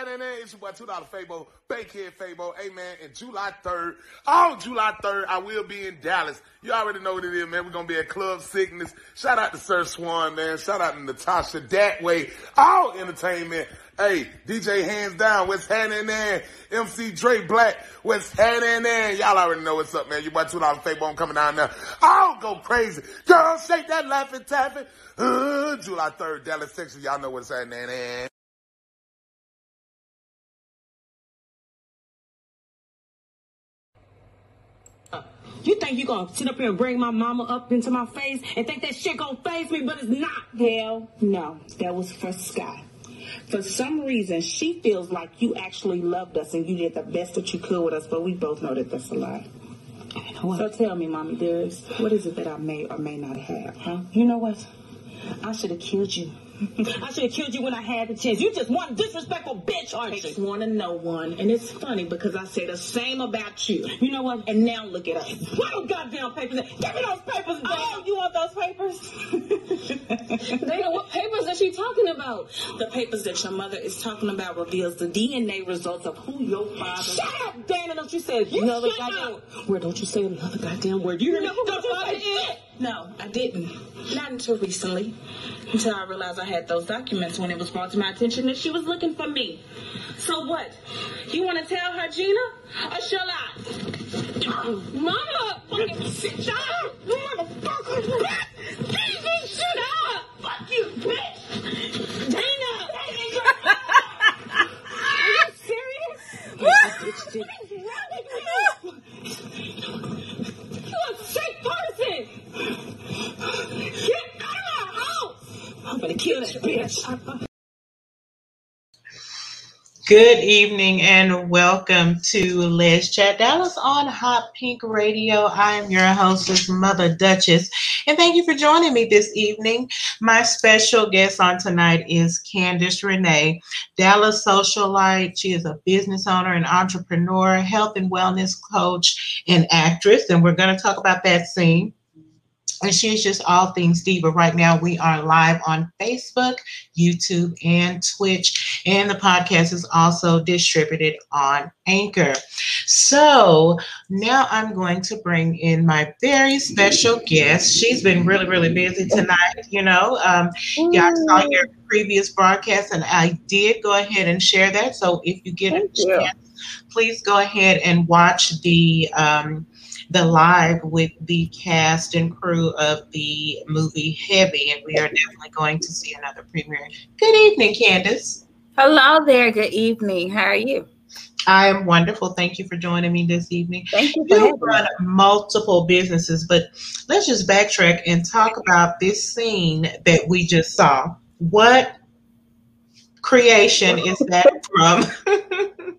what's happening there? It's your boy, $2 Fabo, Bankhead Fabo. Hey, man, and July 3rd, on July 3rd, I will be in Dallas. You already know what it is, man. We're going to be at Club Cygnus. Shout out to Sir Swan, man. Shout out to Natasha That Way. All entertainment. Hey, DJ Hands Down, what's happening there? MC Dre Black, what's happening there? Y'all already know what's up, man. You boy $2 Fabo coming down there. I'll go crazy. Girl, shake that laughing tapping. Uh, July 3rd, Dallas, Texas. Y'all know what's happening there. You think you gonna sit up here and bring my mama up into my face and think that shit gonna face me, but it's not. Hell, no. That was for Sky. For some reason, she feels like you actually loved us and you did the best that you could with us, but we both know that that's a lie. So tell me, mommy dearest, what is it that I may or may not have, huh? You know what? I should have killed you. I should have killed you when I had the chance. You just one disrespectful bitch, aren't you? Takes one to know one. And it's funny because I say the same about you. You know what? And now look at us. What those goddamn papers? Give me those papers, Dana. Oh, you want those papers? Dana, what papers is she talking about? The papers that your mother is talking about reveals the DNA results of who your father. Shut up, Dana! Don't you say you another goddamn word? Don't you say another goddamn word? You hear me? Don't you say it? No, I didn't. Not until recently. Until I realized I had those documents when it was brought to my attention that she was looking for me. So what? You want to tell her, Gina? Or shall I? Mama! Fucking shut up! Motherfucker! Baby, shut up! Fuck you, bitch! Dana! Are you serious? Yes, bitch, You a sick person! Get out of my house! I'm gonna kill that bitch. Good evening and welcome to Let's Chat Dallas on Hot Pink Radio. I am your hostess, Mother Duchess, and thank you for joining me this evening. My special guest on tonight is Candice Renee, Dallas socialite. She is a business owner and entrepreneur, health and wellness coach, and actress, and we're going to talk about that scene and she's just all things diva. Right now, we are live on Facebook, YouTube, and Twitch, and the podcast is also distributed on Anchor. So now I'm going to bring in my very special guest. She's been really, really busy tonight. You know, um, y'all saw your previous broadcast, and I did go ahead and share that. So if you get Thank a you. chance, please go ahead and watch the. Um, the live with the cast and crew of the movie Heavy, and we are definitely going to see another premiere. Good evening, Candace. Hello there. Good evening. How are you? I am wonderful. Thank you for joining me this evening. Thank you for You me. run multiple businesses, but let's just backtrack and talk about this scene that we just saw. What creation is that from?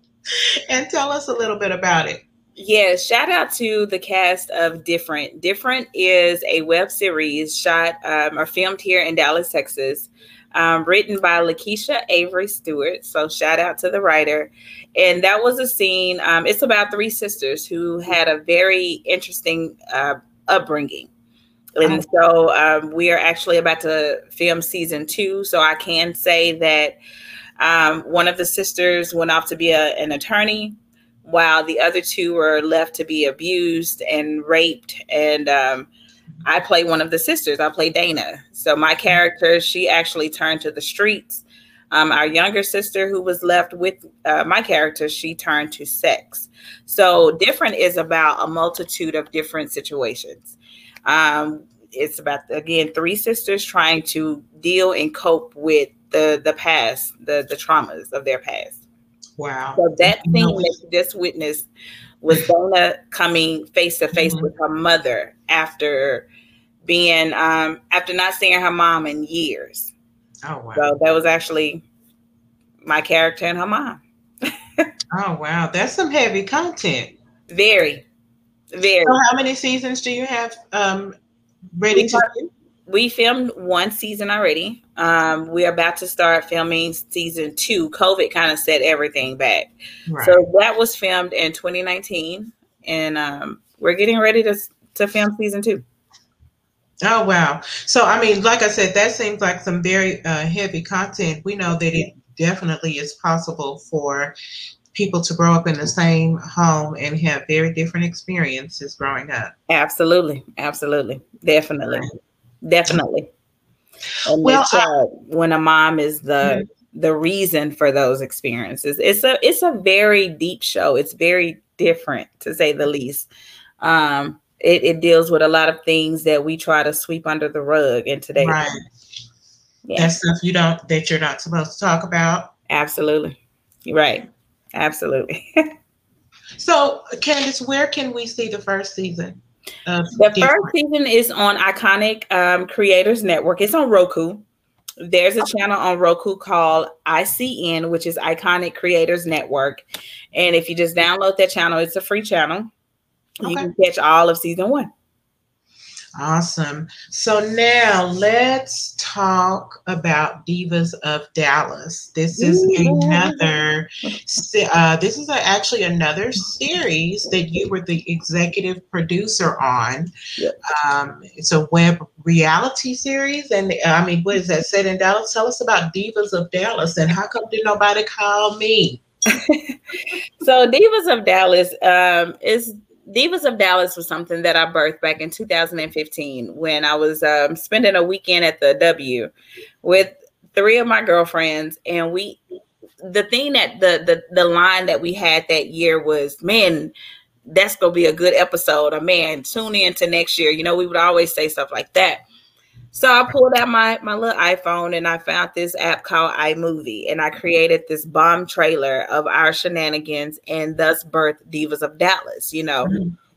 and tell us a little bit about it. Yeah, shout out to the cast of Different. Different is a web series shot um, or filmed here in Dallas, Texas, um, written by Lakeisha Avery Stewart. So shout out to the writer. And that was a scene. Um, it's about three sisters who had a very interesting uh, upbringing. And so um, we are actually about to film season two. So I can say that um, one of the sisters went off to be a, an attorney while the other two were left to be abused and raped. And um, I play one of the sisters. I play Dana. So my character, she actually turned to the streets. Um, our younger sister, who was left with uh, my character, she turned to sex. So different is about a multitude of different situations. Um, it's about again three sisters trying to deal and cope with the the past, the the traumas of their past. Wow. So that scene that you just witnessed was Dana coming face to face with her mother after being um after not seeing her mom in years. Oh wow. So that was actually my character and her mom. Oh wow. That's some heavy content. Very, very. So how many seasons do you have um ready to do? We filmed one season already. Um, we're about to start filming season two. COVID kind of set everything back. Right. So that was filmed in 2019, and um, we're getting ready to to film season two. Oh wow! So I mean, like I said, that seems like some very uh, heavy content. We know that it definitely is possible for people to grow up in the same home and have very different experiences growing up. Absolutely, absolutely, definitely, definitely. And Well, uh, when a mom is the the reason for those experiences, it's a it's a very deep show. It's very different to say the least. Um, it, it deals with a lot of things that we try to sweep under the rug in today. Right. Yeah. That stuff you don't that you're not supposed to talk about. Absolutely. You're right. Absolutely. So, Candace, where can we see the first season? The first season is on Iconic um, Creators Network. It's on Roku. There's a channel on Roku called ICN, which is Iconic Creators Network. And if you just download that channel, it's a free channel. You can catch all of season one. Awesome. So now let's talk about Divas of Dallas. This is another. Uh, this is a, actually another series that you were the executive producer on. Yep. Um, it's a web reality series, and uh, I mean, what is that set in Dallas? Tell us about Divas of Dallas, and how come did nobody call me? So Divas of Dallas um, is Divas of Dallas was something that I birthed back in 2015 when I was um, spending a weekend at the W with three of my girlfriends, and we the thing that the the the line that we had that year was man. That's gonna be a good episode. Or man, tune in to next year. You know, we would always say stuff like that. So I pulled out my my little iPhone and I found this app called iMovie and I created this bomb trailer of our shenanigans and thus birthed Divas of Dallas. You know,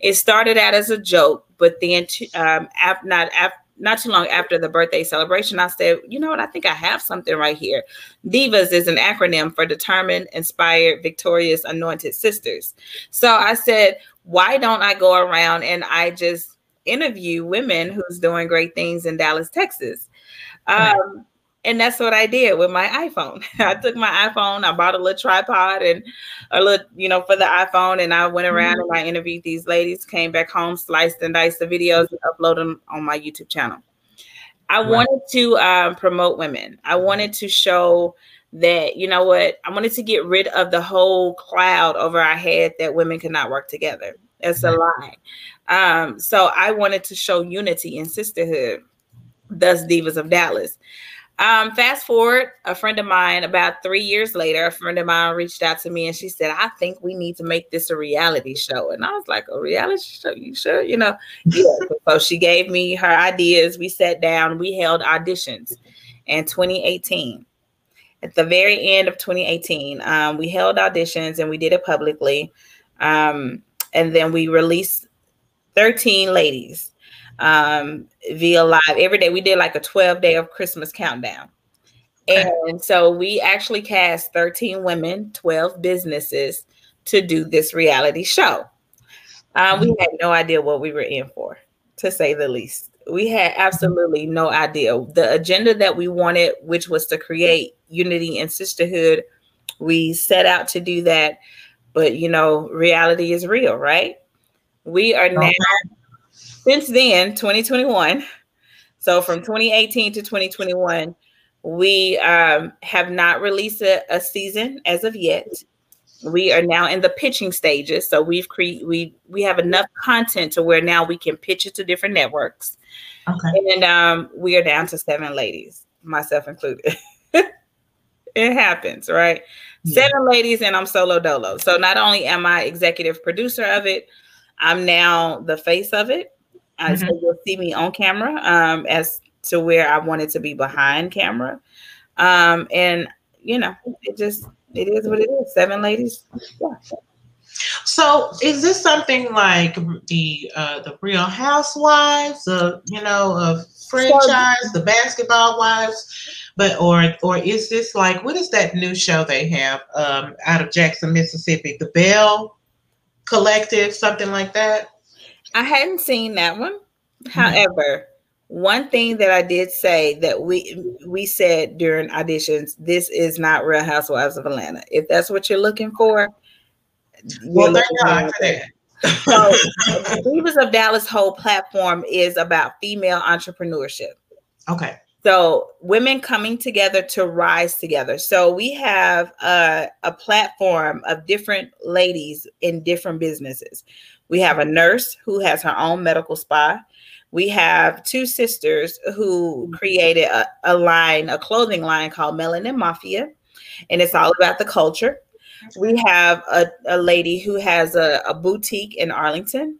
it started out as a joke, but then to, um, ap- not ap- not too long after the birthday celebration, I said, you know what? I think I have something right here. Divas is an acronym for Determined, Inspired, Victorious, Anointed Sisters. So I said, why don't I go around and I just interview women who's doing great things in Dallas, Texas. Um, and that's what I did with my iPhone. I took my iPhone, I bought a little tripod and a little, you know, for the iPhone, and I went around and I interviewed these ladies, came back home, sliced and diced the videos, and uploaded them on my YouTube channel. I Right. wanted to um, promote women. I wanted to show that, you know what, I wanted to get rid of the whole cloud over our head that women cannot work together. That's a lie. Um, so I wanted to show unity and sisterhood, thus Divas of Dallas. Um, fast forward, a friend of mine, about three years later, a friend of mine reached out to me and she said, I think we need to make this a reality show. And I was like, A reality show? You sure? You know, yeah. so she gave me her ideas. We sat down, we held auditions in 2018. At the very end of 2018, um, we held auditions and we did it publicly. Um, and then we released 13 ladies um, via live every day. We did like a 12 day of Christmas countdown. And so we actually cast 13 women, 12 businesses to do this reality show. Um, we had no idea what we were in for, to say the least. We had absolutely no idea. The agenda that we wanted, which was to create unity and sisterhood, we set out to do that. But you know, reality is real, right? We are now since then 2021 so from 2018 to 2021 we um, have not released a, a, season as of yet. We are now in the pitching stages so we've created we we have enough content to where now we can pitch it to different networks. Okay. And um, we are down to seven ladies myself included. It happens right. Seven ladies and i'm solo dolo so not only am i executive producer of it i'm now the face of it uh, mm-hmm. So you'll see me on camera um, as to where I wanted to be behind camera. Um, and, you know, it just, it is what it is. Seven ladies. Yeah. So is this something like the uh, the Real Housewives, of you know, of franchise, so, the Basketball Wives, but or or is this like what is that new show they have um, out of Jackson, Mississippi, the Belle Collective, something like that? I hadn't seen that one. However, one thing that I did say that we we said during auditions, this is not Real Housewives of Atlanta. If that's what you're looking for, well, thank God for that. so, Divas of Dallas whole platform is about female entrepreneurship. Okay. So women coming together to rise together. So we have a, a platform of different ladies in different businesses. We have a nurse who has her own medical spa. We have two sisters who created a, a line, a clothing line called Melanin Mafia, and it's all about the culture. We have a, a lady who has a, a boutique in Arlington.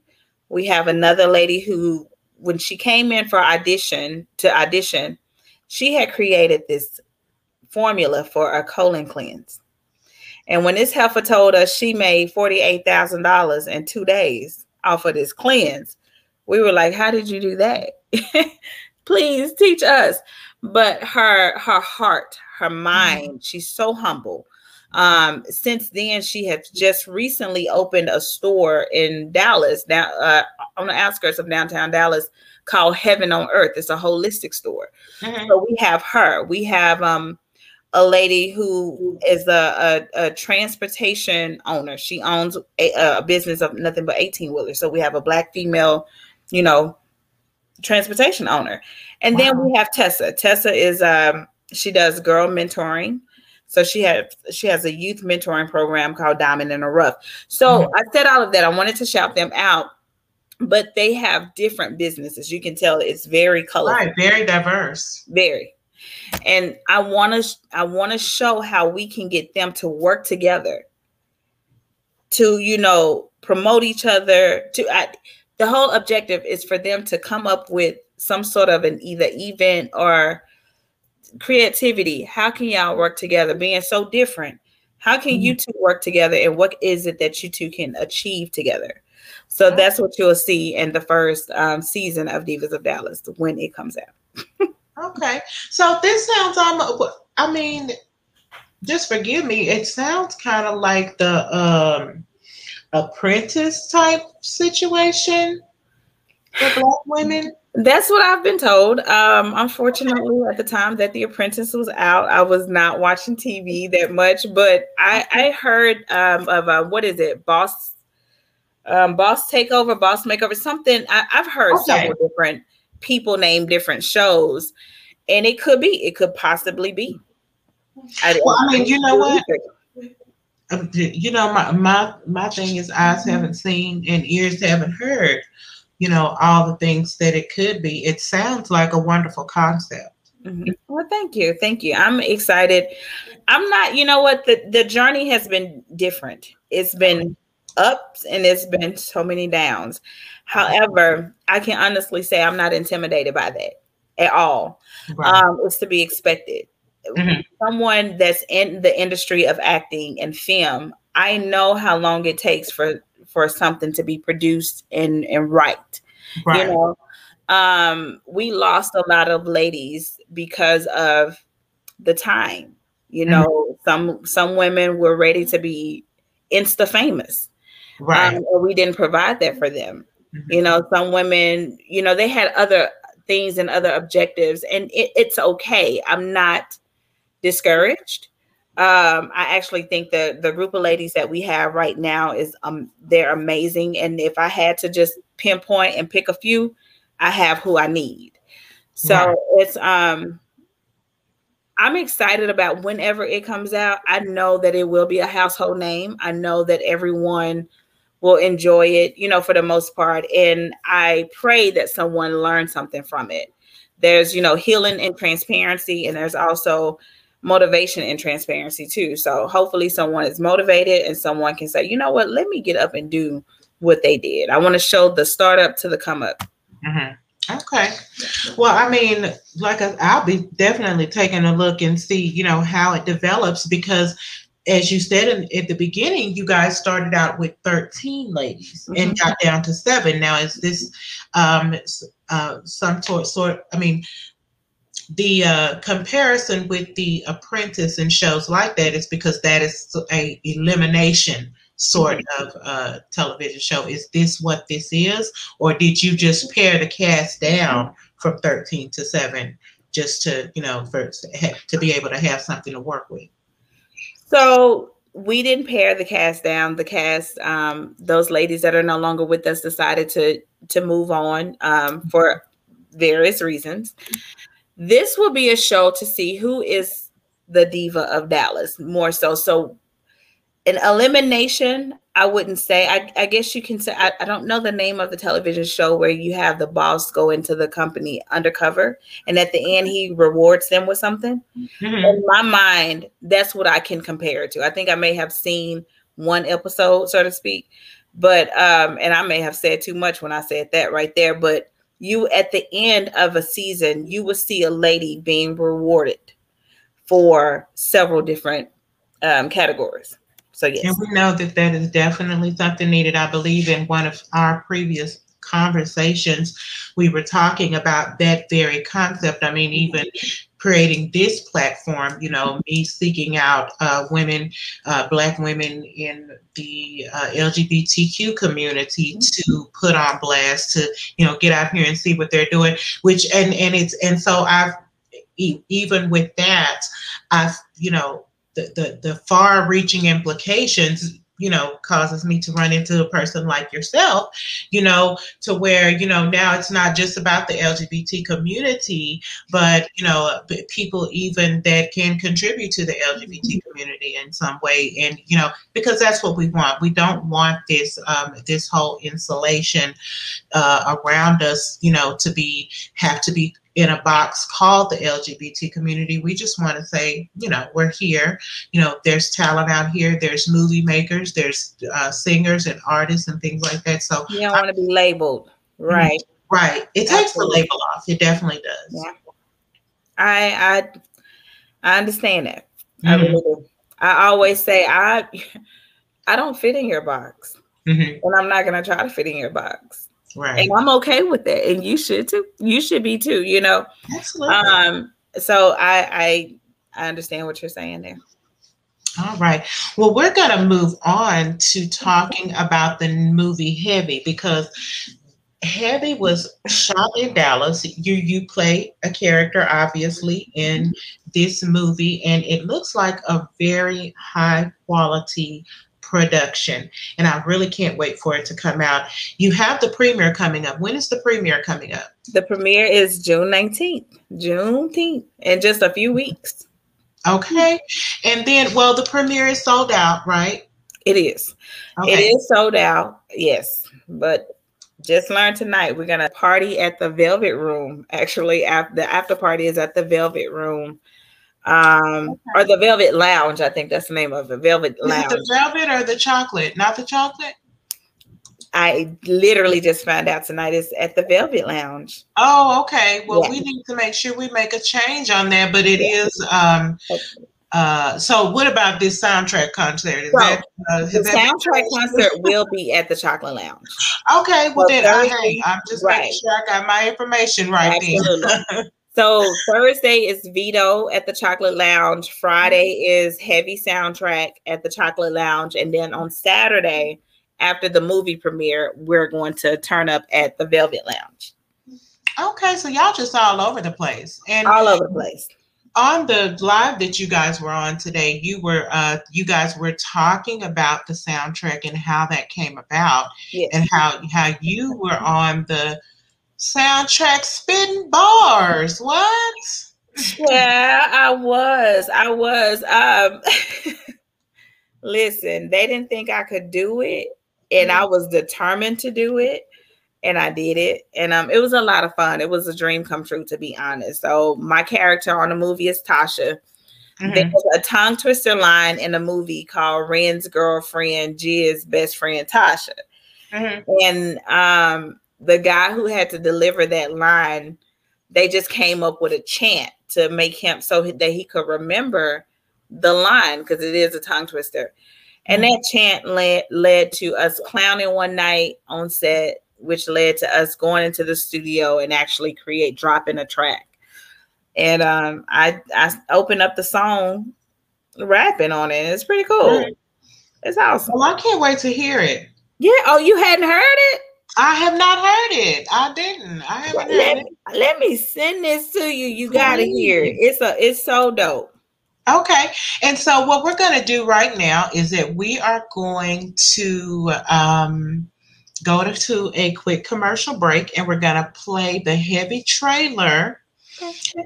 We have another lady who, when she came in for audition to audition, she had created this formula for a colon cleanse. And when this heifer told us she made $48,000 in two days off of this cleanse, we were like, how did you do that? Please teach us. But her her heart, her mm-hmm. mind, she's so humble. Um, since then, she has just recently opened a store in Dallas, now uh, on the outskirts of downtown Dallas, called Heaven on Earth. It's a holistic store. Mm-hmm. So we have her. We have um, a lady who is a, a, a transportation owner. She owns a, a business of nothing but 18 wheelers. So we have a black female, you know, transportation owner. And wow. then we have Tessa. Tessa is um she does girl mentoring. So she has she has a youth mentoring program called Diamond in the Rough. So mm-hmm. I said all of that. I wanted to shout them out, but they have different businesses. You can tell it's very colorful. Right, very diverse. Very. And I want to I want to show how we can get them to work together to, you know, promote each other to I, the whole objective is for them to come up with some sort of an either event or creativity. How can y'all work together being so different? How can you mm-hmm. two work together and what is it that you two can achieve together? So that's what you'll see in the first um, season of Divas of Dallas when it comes out. okay. So this sounds um I mean, just forgive me, it sounds kind of like the um apprentice type situation for black women. That's what I've been told. Um, unfortunately, at the time that The Apprentice was out, I was not watching TV that much, but I, I heard um, of uh, what is it, Boss, um, Boss Takeover, Boss Makeover, something. I, have heard okay. several different people name different shows, and it could be, it could possibly be. I, well, I mean, you know what? Um, you know, my my my thing is eyes haven't seen and ears haven't heard you know, all the things that it could be. It sounds like a wonderful concept. Mm-hmm. Well, thank you. Thank you. I'm excited. I'm not, you know what, the, the journey has been different. It's been ups and it's been so many downs. However, I can honestly say I'm not intimidated by that at all. Right. Um, it's to be expected. Mm-hmm. Someone that's in the industry of acting and film, I know how long it takes for for something to be produced and and right. right. You know, um, we lost a lot of ladies because of the time. You mm-hmm. know, mm-hmm. some some women were ready to be insta famous, right? Um, we didn't provide that for them. Mm-hmm. You know, some women, you know, they had other things and other objectives, and it, it's okay. I'm not discouraged um, I actually think that the group of ladies that we have right now is um they're amazing. And if I had to just pinpoint and pick a few, I have who I need. So right. it's um I'm excited about whenever it comes out. I know that it will be a household name. I know that everyone will enjoy it, you know, for the most part. And I pray that someone learns something from it. There's, you know, healing and transparency, and there's also motivation and transparency too. So hopefully someone is motivated and someone can say, you know what, let me get up and do what they did. I want to show the startup to the come up. Mm-hmm. Okay. Well, I mean, like I'll be definitely taking a look and see, you know, how it develops because as you said in, at the beginning, you guys started out with 13 ladies mm-hmm. and got down to seven. Now, is this um, uh, some sort, sort, I mean, the uh, comparison with the apprentice and shows like that is because that is a elimination sort mm-hmm. of uh, television show is this what this is or did you just pare the cast down from 13 to 7 just to you know for to be able to have something to work with so we didn't pare the cast down the cast um, those ladies that are no longer with us decided to to move on um, for various reasons this will be a show to see who is the diva of Dallas more so. So an elimination, I wouldn't say. I, I guess you can say I, I, don't know the name of the television show where you have the boss go into the company undercover and at the end he rewards them with something. Mm-hmm. In my mind, that's what I can compare it to. I think I may have seen one episode, so to speak. But um, and I may have said too much when I said that right there, but you at the end of a season, you will see a lady being rewarded for several different um, categories. So yes, and we know that that is definitely something needed. I believe in one of our previous conversations, we were talking about that very concept. I mean, even creating this platform, you know, me seeking out uh, women, uh, Black women in the uh, LGBTQ community to put on blast, to you know, get out here and see what they're doing. Which and and it's and so I've even with that, I've you know the the, the far-reaching implications you know causes me to run into a person like yourself you know to where you know now it's not just about the lgbt community but you know people even that can contribute to the lgbt community in some way. And you know because that's what we want. We don't want this um, this whole insulation uh, around us you know to be have to be in a box called the LGBT community. We just want to say, you know, we're here. You know, there's talent out here. There's movie makers. There's uh, singers and artists and things like that. So you don't want to be labeled, right? Right. It takes the label off. It definitely does. Yeah. I I I understand that. Mm-hmm. I really do. I always say I I don't fit in your box, mm-hmm. and I'm not gonna try to fit in your box. Right. And I'm okay with that. And you should too. You should be too, you know. Absolutely. Um, so I I I understand what you're saying there. All right. Well, we're going to move on to talking about the movie Heavy because Heavy was shot in Dallas. You you play a character obviously in this movie and it looks like a very high quality production. And I really can't wait for it to come out. You have the premiere coming up. When is the premiere coming up? The premiere is June 19th, Juneteenth, in just a few weeks. Okay. And then, well, the premiere is sold out, right? It is. Okay. It is sold out, yes. But just learned tonight we're gonna party at the Velvet Room. Actually, after the after party is at the Velvet Room um, okay. or the Velvet Lounge. I think that's the name of it. Velvet Lounge. the velvet or the chocolate? Not the chocolate. I literally just found out tonight is at the Velvet Lounge. Oh, okay. Well, yeah. we need to make sure we make a change on that, but it yeah. is. um uh so what about this soundtrack concert? Is so, that, uh, the soundtrack concert will be at the Chocolate Lounge. Okay, well, well then I, hey, I'm just right. making sure I got my information right Absolutely. So Thursday is Veto at the Chocolate Lounge. Friday is Heavy Soundtrack at the Chocolate Lounge. And then on Saturday, after the movie premiere, we're going to turn up at the Velvet Lounge. Okay, so y'all just all over the place. And all over the place. On the live that you guys were on today, you were uh you guys were talking about the soundtrack and how that came about yes. and how how you were on the soundtrack spitting bars. What? Yeah, I was. I was. Um listen, they didn't think I could do it, and I was determined to do it, and I did it. And um it was a lot of fun. It was a dream come true, to be honest. So my character on the movie is Tasha. Mm-hmm. There's a tongue twister line in a movie called Ren's girlfriend, Jiz's best friend Tasha. Mm-hmm. And um the guy who had to deliver that line, they just came up with a chant to make him so that he could remember the line because it is a tongue twister. And that chant led led to us clowning one night on set, which led to us going into the studio and actually create dropping a track. And um, I I opened up the song, rapping on it. It's pretty cool. It's awesome. Well, I can't wait to hear it. Yeah. Oh, you hadn't heard it? I have not heard it. I didn't. I haven't let, it. Let me send this to you. You gotta hear it. It's a it's so dope. Okay. And so what we're gonna do right now is that we are going to um go to, to a quick commercial break and we're gonna play the heavy trailer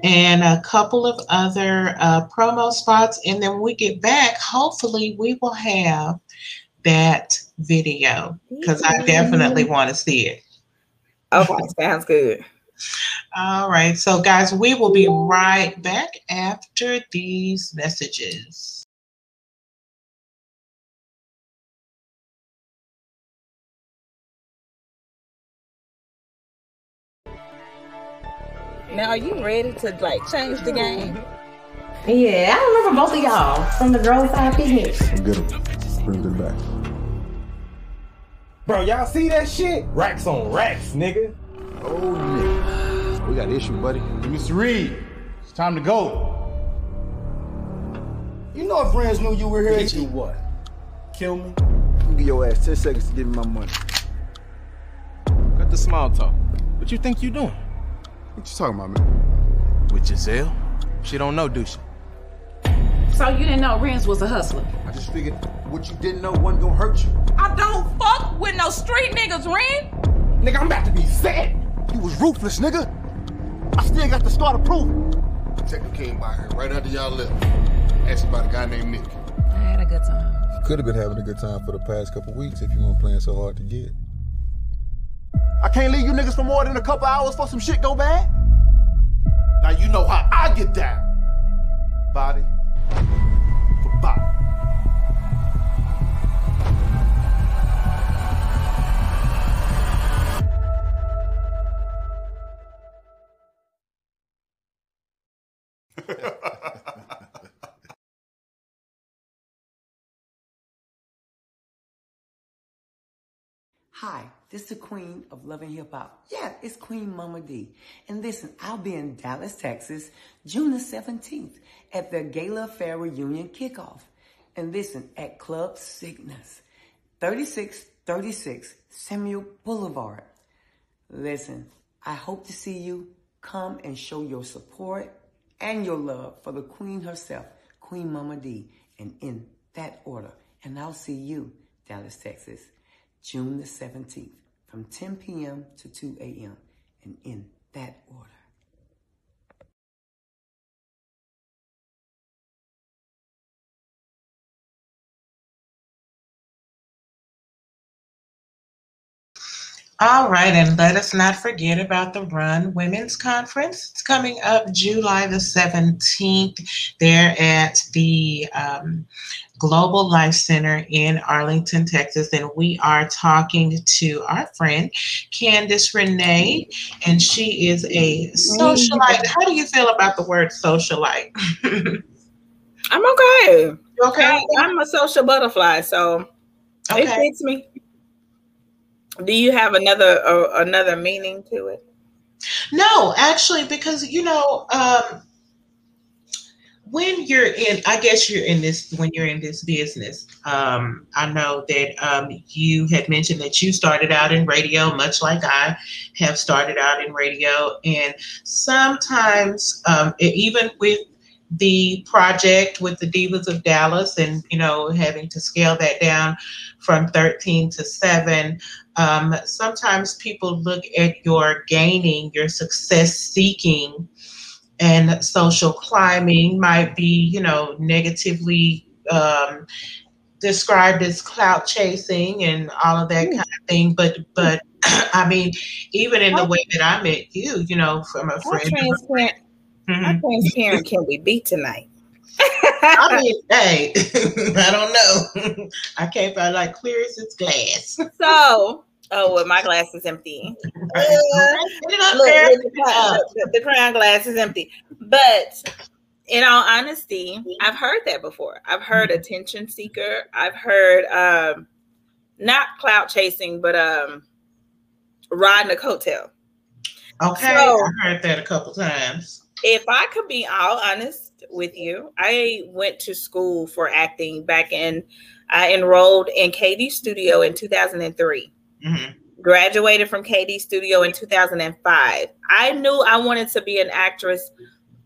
and a couple of other uh, promo spots. And then when we get back, hopefully, we will have that video because I definitely mm-hmm. want to see it. Okay, sounds good. All right. So, guys, we will be right back after these messages. Now, are you ready to like change the game? Yeah, I remember both of y'all from the girls' side picnic. Get him. Bring it back. Bro, y'all see that shit? Racks on racks, nigga. Oh, yeah. We got an issue, buddy. Mr. Reed, it's time to go. You know if friends knew you were here, Hit you what? Kill me? you give your ass 10 seconds to give me my money. Cut the small talk. What you think you doing? What you talking about, man? With Giselle? She don't know, do she? So you didn't know Renz was a hustler? I just figured what you didn't know wasn't gonna hurt you. I don't fuck with no street niggas, Ren. Nigga, I'm about to be set. You was ruthless, nigga. I still got the scar to prove it. Detective came by here right after y'all left. Asked about a guy named Nick. I had a good time. You could have been having a good time for the past couple weeks if you weren't playing so hard to get. I can't leave you niggas for more than a couple hours for some shit go bad. Now you know how I get down. Body for body. Hi, this is the queen of loving hip hop. Yeah, it's Queen Mama D. And listen, I'll be in Dallas, Texas, June the 17th at the Gala Fair Reunion Kickoff. And listen, at Club Cygnus, 3636 Samuell Boulevard. Listen, I hope to see you. Come and show your support and your love for the queen herself, Queen Mama D. And in that order. And I'll see you, Dallas, Texas. June the 17th from 10 p.m. to 2 a.m. and in that order. All right, and let us not forget about the Run Women's Conference. It's coming up July the 17th. They're at the um, Global Life Center in Arlington, Texas, and we are talking to our friend Candice Renee, and she is a socialite. How do you feel about the word socialite? I'm okay. Okay? I'm a social butterfly, so it fits me. Do you have another uh, another meaning to it? No, actually, because you know, um, when you're in, I guess you're in this when you're in this business. Um, I know that um, you had mentioned that you started out in radio, much like I have started out in radio, and sometimes um, even with the project with the Divas of Dallas, and you know, having to scale that down from 13 to 7 um, sometimes people look at your gaining, your success seeking, and social climbing might be, you know, negatively um, described as clout chasing and all of that kind of thing. But, but I mean, even in the way that I met you, you know, from a friend. How transparent, Mhm. how transparent can we be tonight? I mean, hey, I don't know. I can't find like clear as it's glass. So, oh, well, my glass is empty. Put it up Look, there. look, the, crown- the- the crown glass is empty. But in all honesty, I've heard that before. I've heard attention seeker. I've heard um not clout chasing, but um riding a coattail. Okay, So- I heard that a couple times. If I could be all honest with you, I went to school for acting back in I enrolled in KD Studio in 2003 Mhm. graduated from KD Studio in 2005. I knew I wanted to be an actress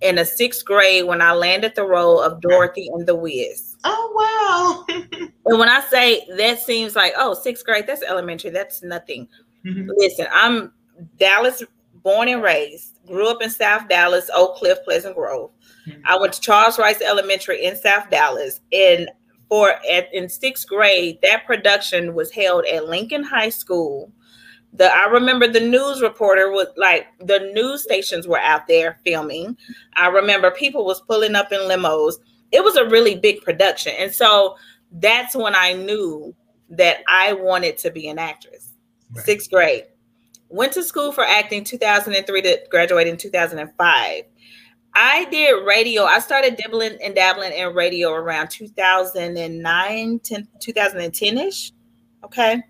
in the sixth grade when I landed the role of Dorothy in The Wiz. Oh wow! And when I say that seems like, oh, sixth grade, that's elementary, that's nothing. Mhm. Listen, I'm Dallas born and raised, grew up in South Dallas, Oak Cliff, Pleasant Grove. I went to Charles Rice Elementary in South Dallas. And for at, in sixth grade, that production was held at Lincoln High School. The I remember the news reporter was like the news stations were out there filming. I remember people was pulling up in limos. It was a really big production. And so that's when I knew that I wanted to be an actress. Right. Sixth grade. Went to school for acting 2003 to graduate in 2005. I did radio. I started dibbling and dabbling in radio around 2009, 10, 2010-ish. Okay.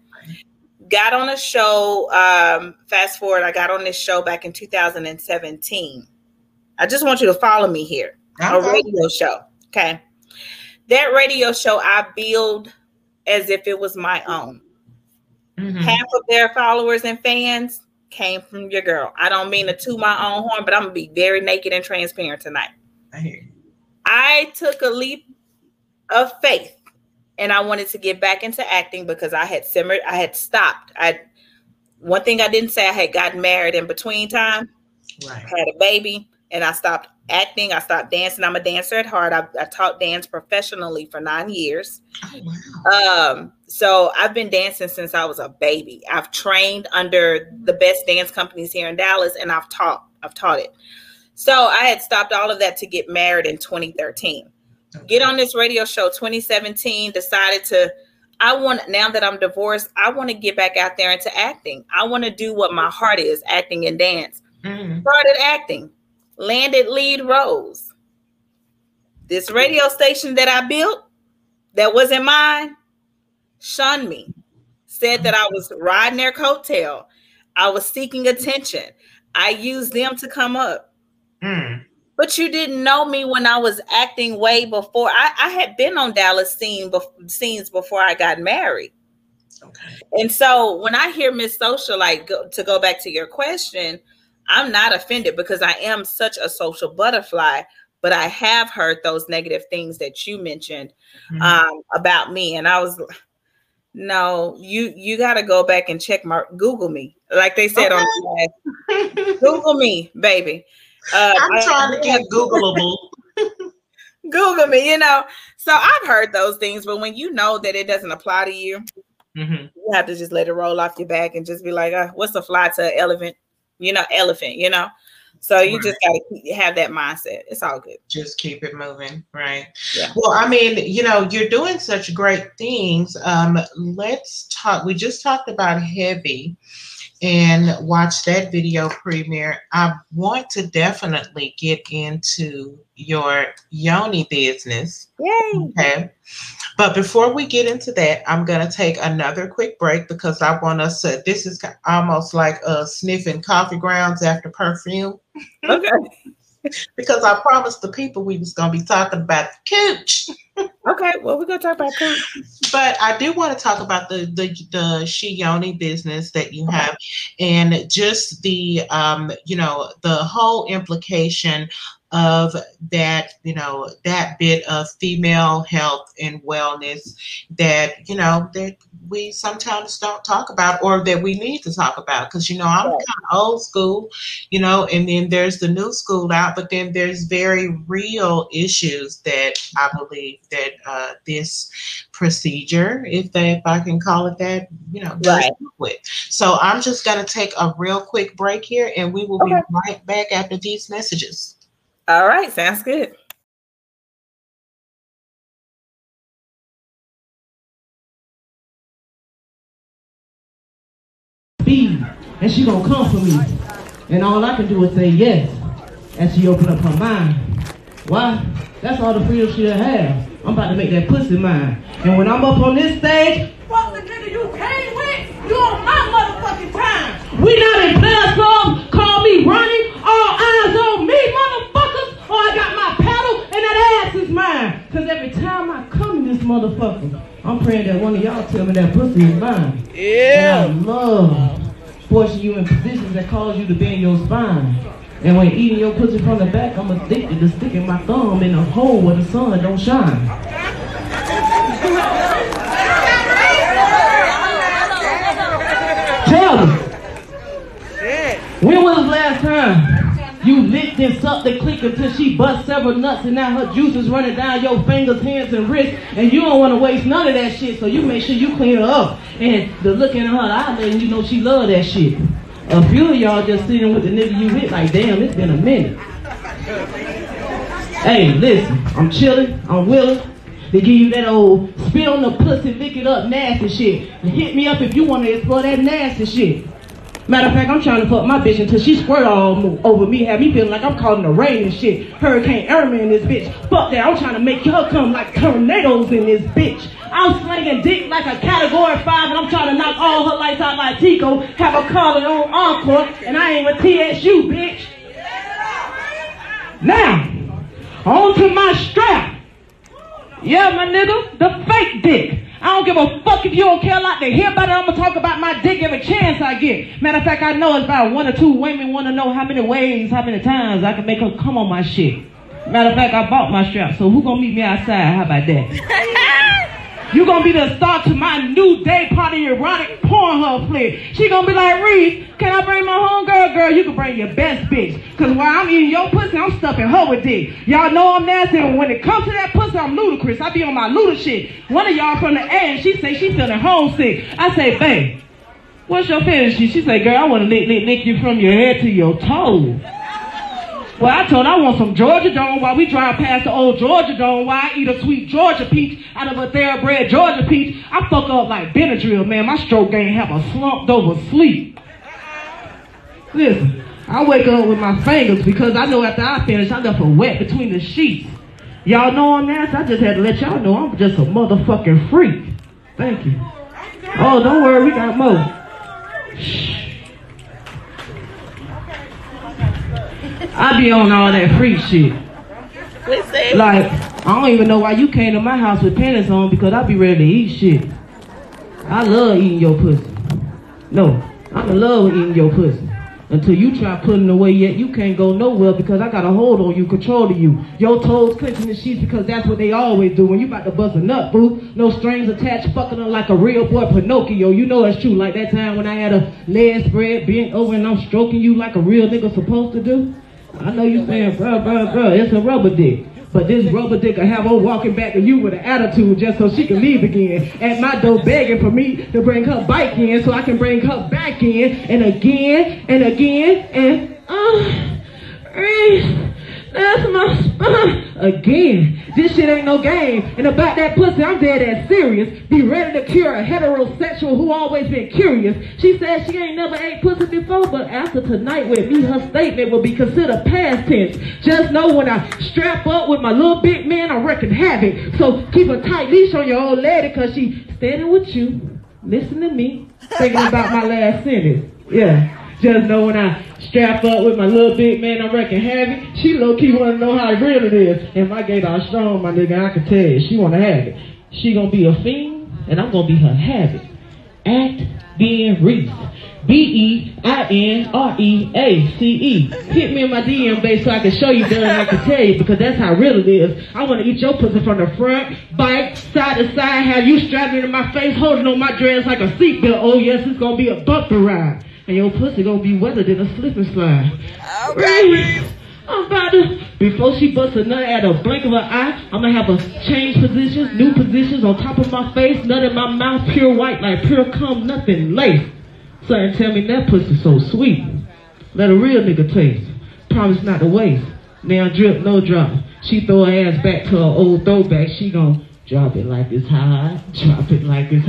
Got on a show. Um, fast forward, I got on this show back in 2017. I just want you to follow me here. Okay. A radio show. Okay. That radio show I build as if it was my own. Mm-hmm. Half of their followers and fans came from your girl. I don't mean to toot my own horn, but I'm gonna be very naked and transparent tonight. I hear you. I took a leap of faith and I wanted to get back into acting because I had simmered, I had stopped. I one thing I didn't say I had gotten married in between time, right. had a baby, and I stopped acting. I stopped dancing. I'm a dancer at heart. I, I taught dance professionally for nine years. Oh, wow. Um, so I've been dancing since I was a baby. I've trained under the best dance companies here in Dallas, and I've taught. I've taught it. So I had stopped all of that to get married in 2013. Okay. Get on this radio show 2017. Decided to. I want now that I'm divorced. I want to get back out there into acting. I want to do what my heart is, acting and dance. Mm-hmm. Started acting landed lead roles. This radio station that I built that wasn't mine shunned me, said that I was riding their coattail. I was seeking attention. I used them to come up. Mm. But you didn't know me when I was acting way before. I, I had been on Dallas scene bef- scenes before I got married. Okay. And so when I hear Miss Social, like go, to go back to your question, I'm not offended because I am such a social butterfly, but I have heard those negative things that you mentioned mm-hmm. um, about me, and I was no, you you got to go back and check my Google me, like they said okay. on the last. Google me, baby. Uh, I'm trying I, to get Googleable. Google me, you know. So I've heard those things, but when you know that it doesn't apply to you, mm-hmm. you have to just let it roll off your back and just be like, uh, "What's the fly to an elephant?" You know, elephant, you know. So you right. just gotta keep, have that mindset. It's all good. Just keep it moving, right? Yeah. Well, I mean, you know, you're doing such great things. Um, let's talk. We just talked about heavy and watch that video premiere. I want to definitely get into your yoni business. Yay. Okay. But before we get into that, I'm going to take another quick break because I want us to. This is almost like uh, sniffing coffee grounds after perfume. Okay. because I promised the people we was going to be talking about the cooch. Okay, well, we're to talk about cooch. But I do want to talk about the the, the She Yoni business that you have and just the, um, you know, the whole implication of that, you know, that bit of female health and wellness that, you know, that we sometimes don't talk about or that we need to talk about. Because, you know, I'm kind of old school, you know, and then there's the new school out, but then there's very real issues that I believe that uh, this procedure, if they, if I can call it that, you know, right. with. So I'm just going to take a real quick break here and we will okay. be right back after these messages. All right, sounds good. Be and she gonna come for me. And all I can do is say yes as she open up her mind. Why? That's all the freedom she'll have. I'm about to make that pussy mine. And when I'm up on this stage, fuck the nigga you came with, you on my motherfucking time. We not in class club, call me running, all eyes on me, motherfuckers, or I got my pedal and that ass is mine. Cause every time I come in this motherfucker, I'm praying that one of y'all tell me that pussy is mine. Yeah. And I love forcing you in positions that cause you to bend your spine. And when eating your pussy from the back, I'm addicted to sticking my thumb in a hole where the sun don't shine. Tell me. When was the last time you licked and sucked the click until she bust several nuts and now her juices running down your fingers, hands, and wrists, and you don't want to waste none of that shit, so you make sure you clean her up. And the look in her eye letting you know she love that shit. A few of y'all just sitting with the nigga you with like, damn, it's been a minute. Hey, listen, I'm chilling, I'm willing to give you that old spit on the pussy, lick it up, nasty shit. Hit me up if you want to explore that nasty shit. Matter of fact, I'm trying to fuck my bitch until she squirt all over me, have me feeling like I'm calling the rain and shit. Hurricane Irma in this bitch. Fuck that, I'm trying to make her come like tornadoes in this bitch. I'm slinging dick like a category five, and I'm trying to knock all her lights out like Tico, have her calling on Oncor, and I ain't with TXU, bitch. Now, on to my strap. Yeah, my nigga, the fake dick. I don't give a fuck if you don't care like to hear about it. I'm gonna talk about my dick every chance I get. Matter of fact, I know it's about one or two women want to know how many ways, how many times I can make her come on my shit. Matter of fact, I bought my strap, so who gonna meet me outside? How about that? You gonna be the star to my new day party erotic Pornhub flick. She gonna be like, Reese, can I bring my homegirl? Girl, you can bring your best bitch. Cause while I'm eating your pussy, I'm stuffing her with dick. Y'all know I'm nasty, and when it comes to that pussy, I'm ludicrous. I be on my luda shit. One of y'all from the end, she say she feeling homesick. I say, babe, what's your fantasy? She say, girl, I wanna lick, lick, lick you from your head to your toes. Well, I told I want some Georgia Dome while we drive past the old Georgia Dome while I eat a sweet Georgia peach out of a thoroughbred Georgia peach. I fuck up like Benadryl, man. My stroke game have a slumped over sleep. Listen, I wake up with my fingers because I know after I finish, I left a wet between the sheets. Y'all know I'm nasty. I just had to let y'all know I'm just a motherfucking freak. Thank you. Oh, don't worry, we got more. Shh. I be on all that freak shit. Like, I don't even know why you came to my house with panties on because I be ready to eat shit. I love eating your pussy. No, I'm in love with eating your pussy. Until you try putting away yet, you can't go nowhere because I got a hold on you, controlling you. Your toes clenching the sheets because that's what they always do when you about to bust a nut, boo. No strings attached, fucking them like a real boy Pinocchio. You know it's true. Like that time when I had a leg spread, bent over, and I'm stroking you like a real nigga supposed to do. I know you saying, bro, bro, bro, it's a rubber dick. But this rubber dick will have her walking back to you with an attitude just so she can leave again. At my door begging for me to bring her bike in so I can bring her back in and again and again and uh, that's my spine. Again, this shit ain't no game. And about that pussy, I'm dead ass serious. Be ready to cure a heterosexual who always been curious. She said she ain't never ate pussy before, but after tonight with me, her statement will be considered past tense. Just know when I strap up with my little big man, I reckon havoc. So keep a tight leash on your old lady, cause she standing with you. Listen to me. Thinking about my last sentence. Yeah. Just know when I strap up with my little big man, I reckon heavy. She low key wanna know how real it is. And my gator strong, my nigga, I can tell you, she wanna have it. She gonna be a fiend, and I'm gonna be her habit. Act being Reese. B-E-I-N-R-E-A-C-E. Hit me in my DM base so I can show you better I can tell you because that's how real it is. I want to eat your pussy from the front, back, side to side, have you strapped into my face, holding on my dress like a seatbelt. Oh yes, it's gonna be a bumper ride. And your pussy gonna be wetter than a slip and slide. Okay. I'm about to, before she busts a nut at a blink of an eye, I'm gonna have her change positions, new positions on top of my face, nut in my mouth, pure white, like pure cum, nothing lace. Son, tell me that pussy so sweet. Let a real nigga taste. Promise not to waste. Now drip, no drop. She throw her ass back to her old throwback. She gon' drop it like it's hot, drop it like it's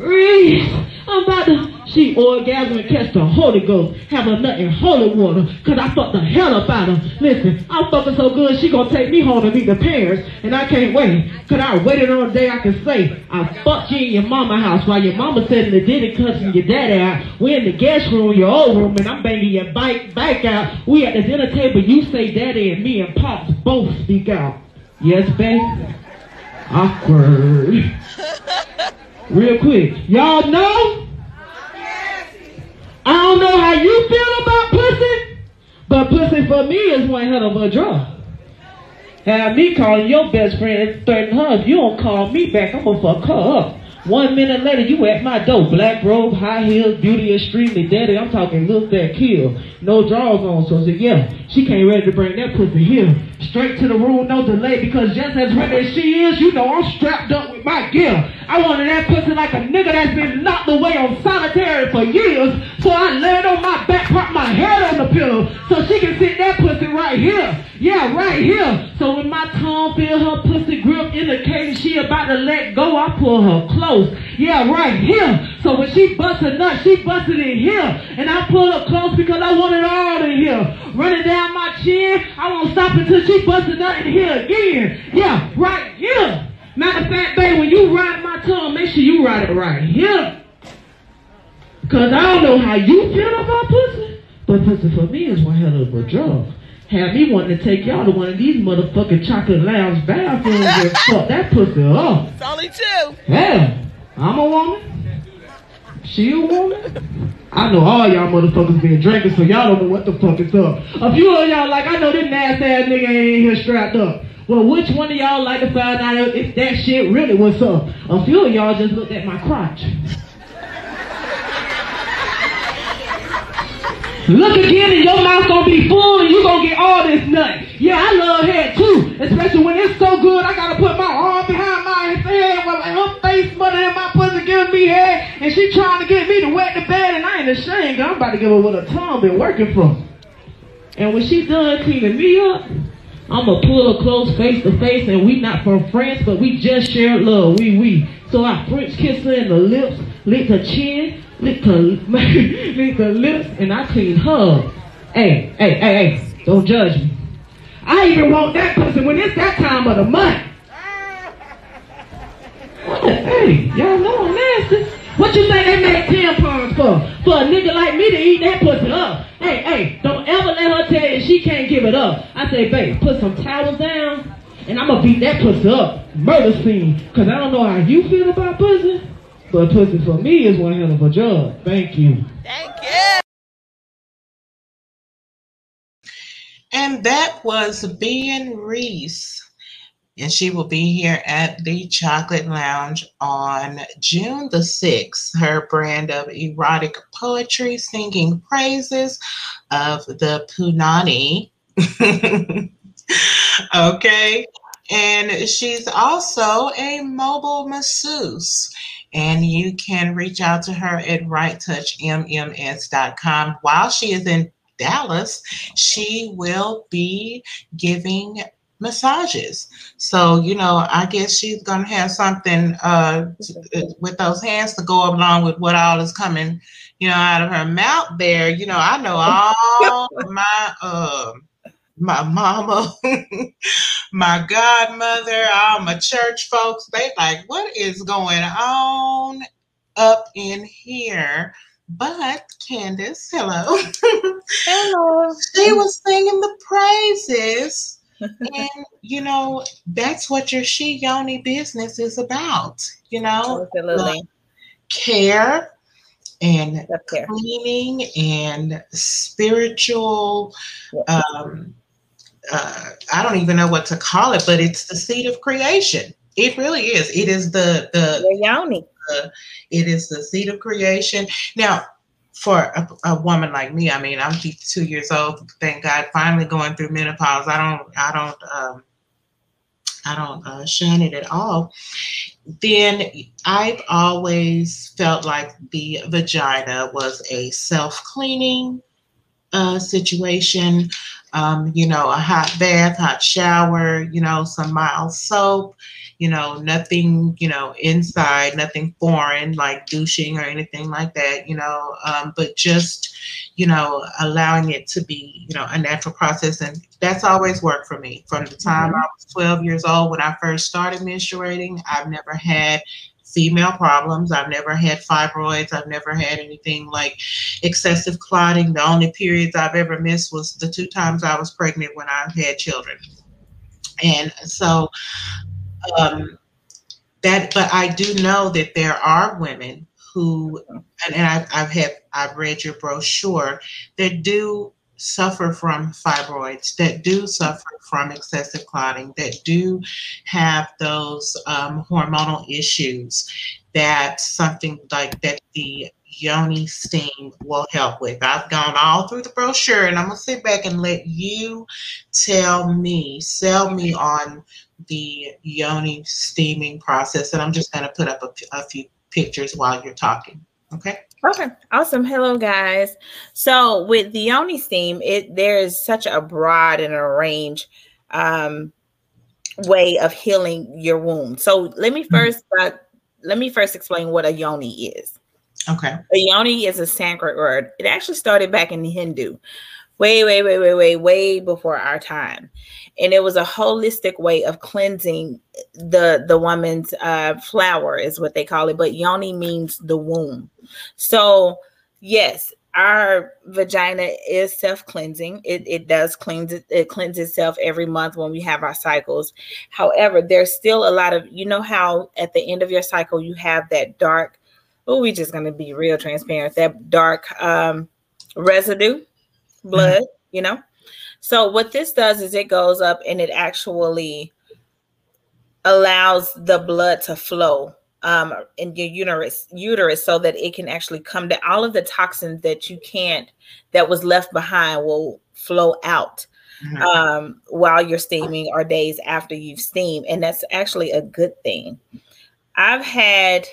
I'm about to, she orgasm and catch the Holy Ghost. Have her nut in holy water. Cause I fucked the hell up out of her. Listen, I'm fucking so good, she gonna take me home to meet the parents. And I can't wait. Cause I waited on a day I can say, I fucked you in your mama house while your mama said in the dinner cussing your daddy out. We in the guest room, your old room, and I'm banging your bike back out. We at the dinner table, you say daddy and me and pops both speak out. Yes, babe? Awkward. Real quick. Y'all know? I don't know how you feel about pussy, but pussy for me is one hell of a drug. Have me calling your best friend threatening her. If you don't call me back, I'm gonna fuck her up. One minute later, you at my door. Black robe, high heels, beauty extremely daddy. I'm talking look that kill. No drawers on. So I said, yeah, she came ready to bring that pussy here. Straight to the room, no delay, because just as ready as she is, you know I'm strapped up with my gear. I wanted that pussy like a nigga that's been locked away on solitary for years. So I laid on my back, put my head on the pillow, so she can sit that pussy right here. Yeah, right here. So when my tongue feel her pussy grip indicating she about to let go, I pull her close. Yeah, right here. So when she busts a nut, she busted in here. And I pull her close because I want it all in here. Running down my chin, I won't stop until she busts a nut in here again. Yeah, right here. Matter of fact, babe, when you ride my tongue, make sure you ride it right here. Because I don't know how you feel about pussy, but pussy for me is one hell of a drug. Have me wanting to take y'all to one of these motherfucking chocolate lounge bathrooms and fuck that pussy up. It's only two. Hell, I'm a woman. She a woman. I know all y'all motherfuckers been drinking, so y'all don't know what the fuck is up. A few of y'all like, I know this nasty ass nigga ain't here strapped up. Well, which one of y'all like to find out if that shit really was up? A few of y'all just looked at my crotch. Look again and your mouth gonna be full and you gonna get all this nut. Yeah, I love head too. Especially when it's so good, I gotta put my arm behind my head while her face mother in my pussy giving me head and she trying to get me to wet the bed and I ain't ashamed. I'm about to give her what a tongue been working from. And when she done cleaning me up, I'ma pull her close face to face and we not from France, but we just shared love. We we. So I French kiss her in the lips, lick her chin, lick her, lick her lips, and I clean her. Hey, hey, hey, hey, don't judge me. I even want that pussy when it's that time of the month. What the, hey, y'all know I'm nasty. What you think they make tampons for? For a nigga like me to eat that pussy up. Hey, hey, don't ever let her tell you she can't give it up. I say, babe, put some towels down, and I'm gonna beat that pussy up. Murder scene. Cause I don't know how you feel about pussy, but pussy for me is one hell of a drug. Thank you. Thank you. And that was Ben Reese. And she will be here at the Chocolate Lounge on June the 6th. Her brand of erotic poetry, singing praises of the Punani. okay. And she's also a mobile masseuse. And you can reach out to her at righttouchmms.com. While she is in Dallas, she will be giving massages. So, you know, I guess she's going to have something uh, to, with those hands to go along with what all is coming, you know, out of her mouth there. You know, I know all my, uh, my mama, my godmother, all my church folks, they like, what is going on up in here? But Candace, hello. Hello. she was singing the praises. And you know, that's what your she yoni business is about, you know. Like care and Self-care. cleaning and spiritual um uh, I don't even know what to call it, but it's the seed of creation. It really is. It is the the Your yoni. uh, it is the seed of creation. Now, for a, a woman like me, I mean, I'm 52 years old. Thank God, finally going through menopause. I don't, I don't, um, I don't uh, shun it at all. Then I've always felt like the vagina was a self cleaning uh, situation. Um, you know, a hot bath, hot shower, you know, some mild soap, you know, nothing, you know, inside, nothing foreign like douching or anything like that, you know, um, but just, you know, allowing it to be, you know, a natural process. And that's always worked for me. From the time I was 12 years old when I first started menstruating, I've never had female problems. I've never had fibroids. I've never had anything like excessive clotting. The only periods I've ever missed was the two times I was pregnant when I had children. And so um, that, but I do know that there are women who, and, and I've, I've had, I've read your brochure that do suffer from fibroids, that do suffer from excessive clotting, that do have those um, hormonal issues. that something like that the yoni steam will help with. I've gone all through the brochure and I'm gonna sit back and let you tell me, sell me on the yoni steaming process. And I'm just gonna put up a, a few pictures while you're talking. Okay. Okay, awesome. Hello, guys. So with the yoni steam, it there is such a broad and a range um, way of healing your wound. So let me first uh, let me first explain what a yoni is. Okay. Yoni is a Sanskrit word. It actually started back in the Hindu, way, way, way, way, way, way before our time, and it was a holistic way of cleansing the the woman's uh, flower, is what they call it. But yoni means the womb. So yes, our vagina is self-cleansing. It, it does cleanse it, it cleanses itself every month when we have our cycles. However, there's still a lot of you know how at the end of your cycle you have that dark, oh, we just gonna be real transparent, that dark um residue blood, mm-hmm. you know. So what this does is it goes up and it actually allows the blood to flow um, in your uterus uterus so that it can actually come to all of the toxins that you can't that was left behind will flow out mm-hmm. um, while you're steaming or days after you've steamed and that's actually a good thing i've had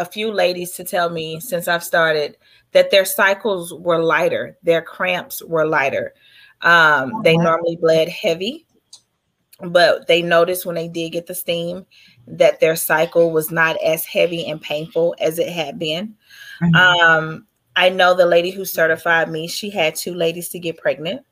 a few ladies to tell me since i've started that their cycles were lighter their cramps were lighter um, they normally bled heavy but they noticed when they did get the steam that their cycle was not as heavy and painful as it had been. Mm-hmm. Um, I know the lady who certified me, she had two ladies to get pregnant.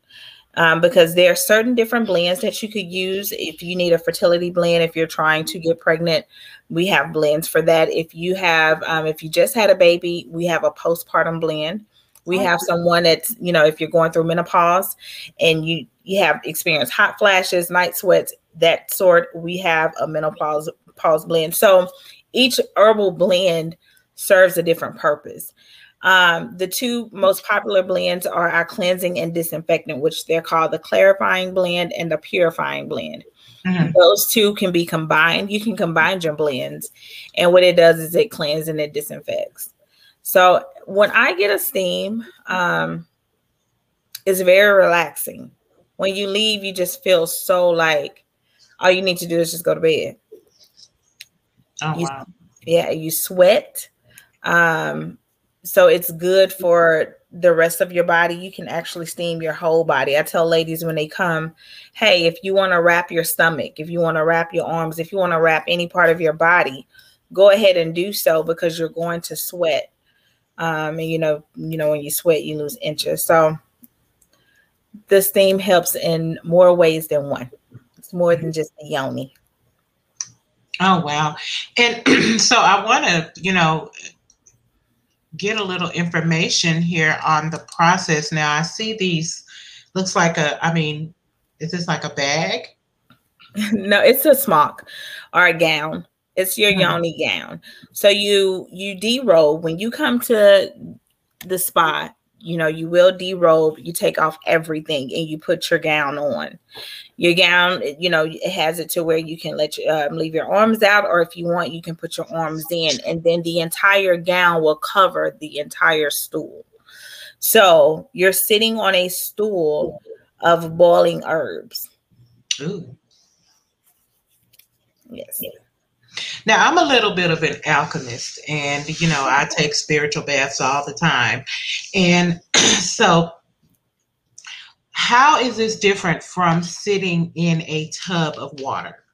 Um, because there are certain different blends that you could use if you need a fertility blend if you're trying to get pregnant we have blends for that if you have um, if you just had a baby we have a postpartum blend we have someone that's you know if you're going through menopause and you you have experienced hot flashes night sweats that sort we have a menopause pause blend. So each herbal blend serves a different purpose. Um, the two most popular blends are our cleansing and disinfectant, which they're called the clarifying blend and the purifying blend. Mm-hmm. Those two can be combined. You can combine your blends, and what it does is it cleanses and it disinfects. So when I get a steam, um, it's very relaxing. When you leave, you just feel so like all you need to do is just go to bed. Oh, you, wow. Yeah, you sweat. Um, so it's good for the rest of your body. You can actually steam your whole body. I tell ladies when they come, hey, if you want to wrap your stomach, if you want to wrap your arms, if you want to wrap any part of your body, go ahead and do so because you're going to sweat. Um, and you know, you know, when you sweat, you lose inches. So the steam helps in more ways than one. It's more than just the yoni. Oh wow. And so I want to, you know, get a little information here on the process. Now I see these looks like a I mean, is this like a bag? no, it's a smock or a gown. It's your mm-hmm. yoni gown. So you you derobe when you come to the spot, you know, you will derobe, you take off everything and you put your gown on. Your gown, you know, it has it to where you can let you um, leave your arms out, or if you want, you can put your arms in, and then the entire gown will cover the entire stool. So you're sitting on a stool of boiling herbs. Ooh. Yes. Now, I'm a little bit of an alchemist, and you know, I take spiritual baths all the time. And so, how is this different from sitting in a tub of water?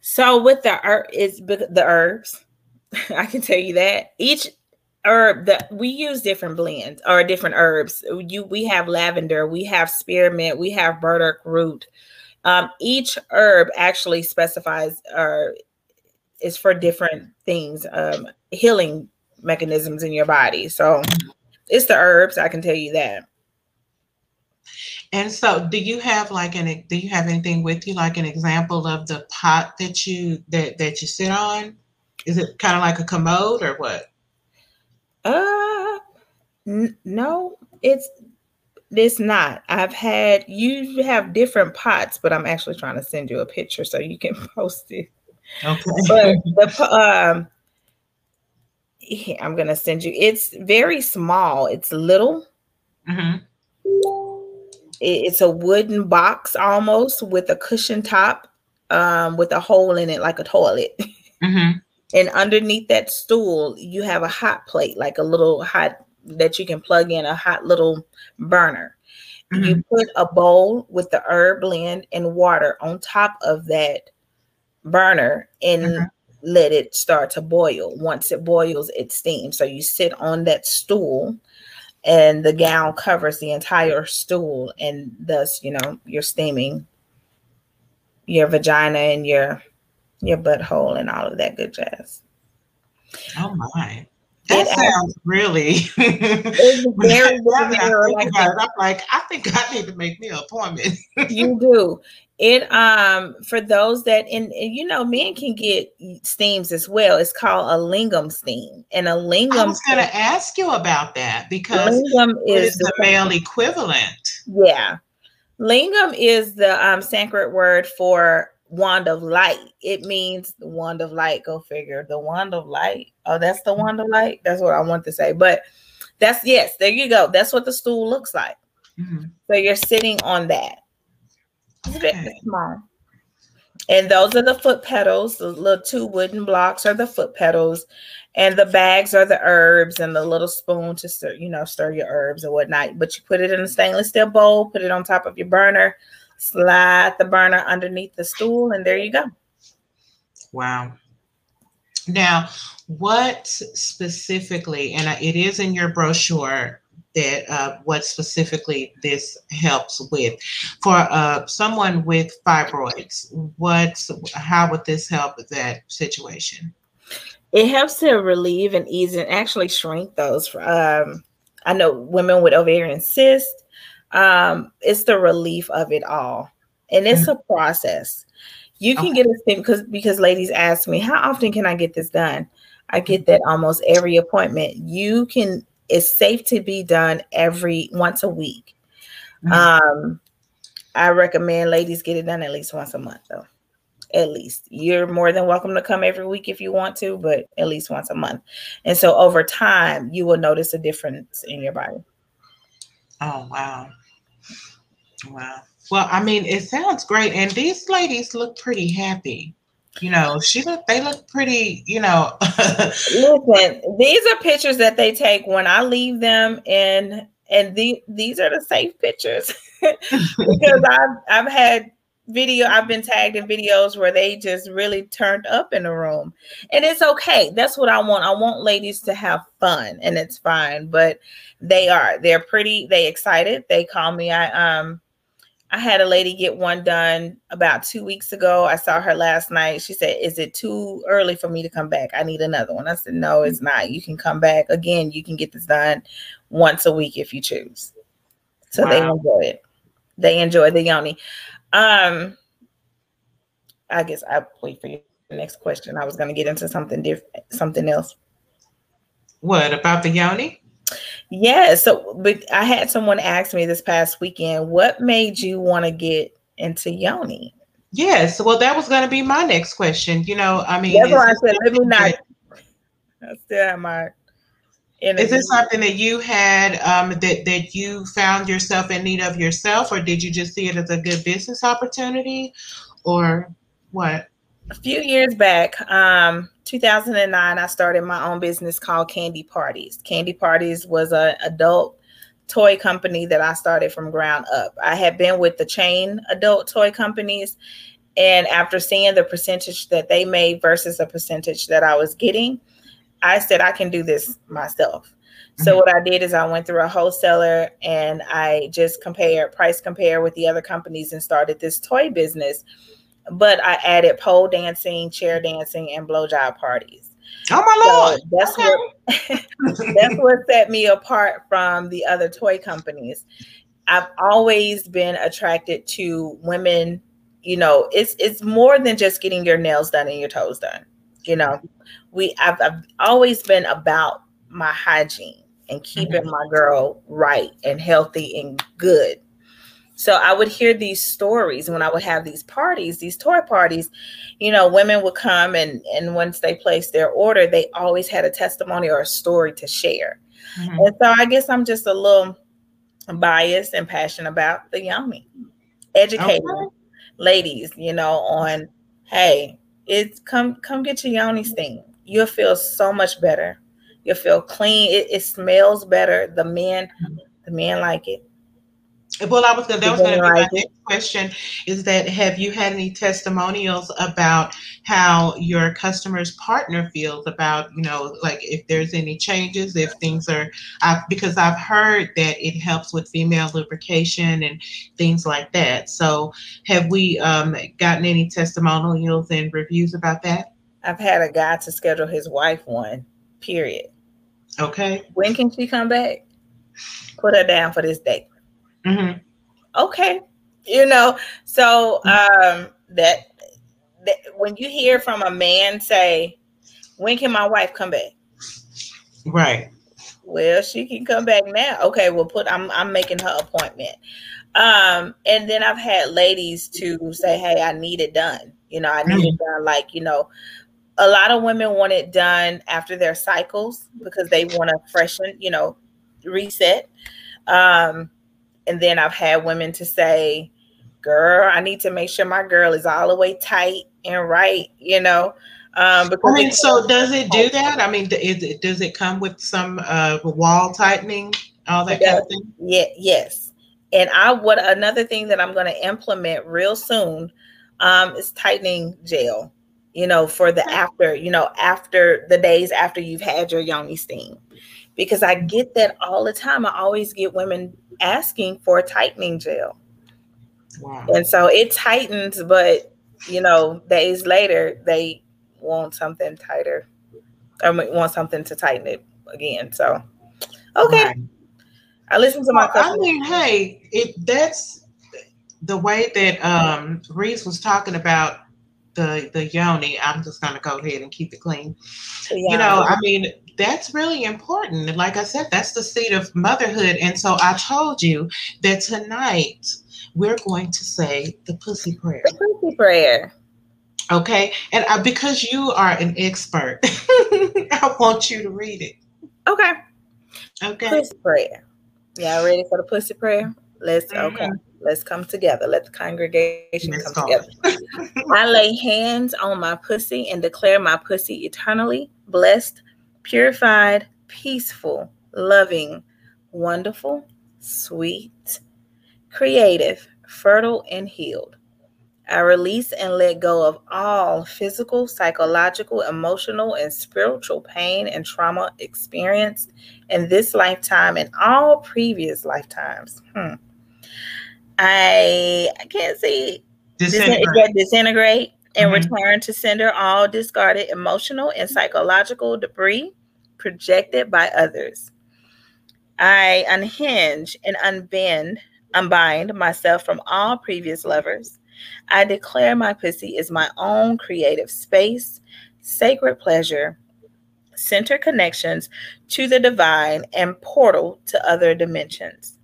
So, with the herb, it's the herbs. I can tell you that each herb that we use different blends or different herbs. You we have lavender, we have spearmint, we have burdock root, um, each herb actually specifies or is for different things, um, healing mechanisms in your body. So it's the herbs, I can tell you that. And so do you have like an do you have anything with you like an example of the pot that you that that you sit on? Is it kind of like a commode or what? Uh n- no, it's it's not. I've had you have different pots, but I'm actually trying to send you a picture so you can post it. Okay. but the um I'm gonna send you. It's very small. It's little. Mm-hmm. It- It's a wooden box almost with a cushion top, um, with a hole in it like a toilet. Mm-hmm. And underneath that stool, you have a hot plate, like a little hot that you can plug in a hot little burner. You put a bowl with the herb blend and water on top of that burner and let it start to boil. Once it boils, it steams. So you sit on that stool and the gown covers the entire stool and thus, you know, you're steaming your vagina and your your butthole and all of that good jazz. Oh my. That It sounds really. It's very, Now that I very like I'm like, I think I need to make me an appointment. you do it um for those that and, and you know men can get steams as well. It's called a lingam steam and a lingam I was going to ask you about that because lingam is the male equivalent? yeah. Lingam is the um sacred word for wand of light. It means the wand of light. Go figure. The wand of light. Oh that's the wand of light? That's what i want to say. But that's yes there you go. That's what the stool looks like. Mhm. so you're sitting on that it's very small. And those are the foot pedals. The little two wooden blocks are the foot pedals, and the bags are the herbs and the little spoon to stir, you know, stir your herbs and whatnot. But you put it in a stainless steel bowl, put it on top of your burner, slide the burner underneath the stool, and there you go. Wow. Now, what specifically, and it is in your brochure that uh, what specifically this helps with for uh, someone with fibroids. What, how would this help with that situation? It helps to relieve and ease and actually shrink those. Um, I know women with ovarian cyst. Um, it's the relief of it all, and it's a process. You can get a stim because because ladies ask me how often can I get this done. I get that almost every appointment. You can. It's safe to be done every once a week. Um, I recommend ladies get it done at least once a month though at least. You're more than welcome to come every week if you want to, but at least once a month. And so over time, you will notice a difference in your body. Oh, wow. Wow. Well, I mean, it sounds great. And these ladies look pretty happy. You know, she look they look pretty, you know. Listen, these are pictures that they take when I leave them and and the, these are the safe pictures because I've I've had video I've been tagged in videos where they just really turned up in the room. And it's okay. That's what I want. I want ladies to have fun and it's fine, but they are. They're pretty they excited. They call me I um I had a lady get one done about 2 weeks ago. I saw her last night. She said, "Is it too early for me to come back? I need another one." I said, "No, it's not. You can come back again. You can get this done once a week if you choose." So they enjoy it. They enjoy the yoni. Um, I guess I wait for your next question. I was going to get into something different, something else. what about the yoni? Yeah. So, but I had someone ask me this past weekend, what made you want to get into yoni? Yes. Well, that was going to be my next question. You know, I mean, That's is why I this said, let me something not. I still have my. Is this something that you had um, that that you found yourself in need of yourself, or did you just see it as a good business opportunity, or what? A few years back, um, 2009, I started my own business called Candy Parties. Candy Parties was an adult toy company that I started from ground up. I had been with the chain adult toy companies, and after seeing the percentage that they made versus the percentage that I was getting, I said I can do this myself. So what I did is I went through a wholesaler and I just compared price compare with the other companies and started this toy business but I added pole dancing, chair dancing, and blowjob parties. Oh my lord! So that's what that's what set me apart from the other toy companies. I've always been attracted to women. You know, it's it's more than just getting your nails done and your toes done. You know, we I've, I've always been about my hygiene and keeping mm-hmm. my girl right and healthy and good. So I would hear these stories when I would have these parties, these toy parties. You know, women would come and and once they placed their order, they always had a testimony or a story to share. Mm-hmm. And so I guess I'm just a little biased and passionate about the yoni, educating okay. ladies, you know, on hey, it's come come get your yoni steam. You'll feel so much better. You'll feel clean. It, it smells better. The men, the men like it. Well, I was gonna, that was going to be my next question. Is that have you had any testimonials about how your customer's partner feels about you know like if there's any changes, if things are I, because I've heard that it helps with female lubrication and things like that. So have we um, gotten any testimonials and reviews about that? I've had a guy to schedule his wife one. Period. Okay. When can she come back? Put her down for this date. Mm-hmm. Okay. You know, so um, that, that when you hear from a man say, "When can my wife come back?" Right. Well, she can come back now. Okay, well, put I'm I'm making her appointment. Um, and then I've had ladies to say, "Hey, I need it done." You know, I need mm-hmm. it done. Like you know, a lot of women want it done after their cycles because they want to freshen. You know, reset. Um, and then I've had women to say, girl, I need to make sure my girl is all the way tight and right, you know. Um, because I mean, so does it do that? I mean, is it, does it come with some uh, wall tightening, all that kind of thing? Yeah, yes. And I what another thing that I'm going to implement real soon um, is tightening gel. You know, for the after, you know, after the days after you've had your yoni steam because I get that all the time. I always get women asking for tightening gel. Wow. And so it tightens, but you know, days later they want something tighter or want something to tighten it again. So okay. Right. I listen to my well, I mean, hey, it that's the way that um Reese was talking about the the yoni. I'm just gonna go ahead and keep it clean. Yeah. You know, I mean, that's really important. Like I said, that's the seed of motherhood. And so I told you that tonight we're going to say the pussy prayer. The pussy prayer. Okay. And I, because you are an expert, I want you to read it. Okay. Okay. Pussy prayer. Y'all ready for the pussy prayer? Let's mm-hmm. okay. Let's come together. Let the congregation Let's come together. I lay hands on my pussy and declare my pussy eternally blessed, purified, peaceful, loving, wonderful, sweet, creative, fertile, and healed. I release and let go of all physical, psychological, emotional, and spiritual pain and trauma experienced in this lifetime and all previous lifetimes. Hmm. I I can't see disintegrate, disintegrate and mm-hmm. return to sender all discarded emotional and psychological debris projected by others. I unhinge and unbend, unbind myself from all previous lovers. I declare my pussy is my own creative space, sacred pleasure, center connections to the divine, and portal to other dimensions.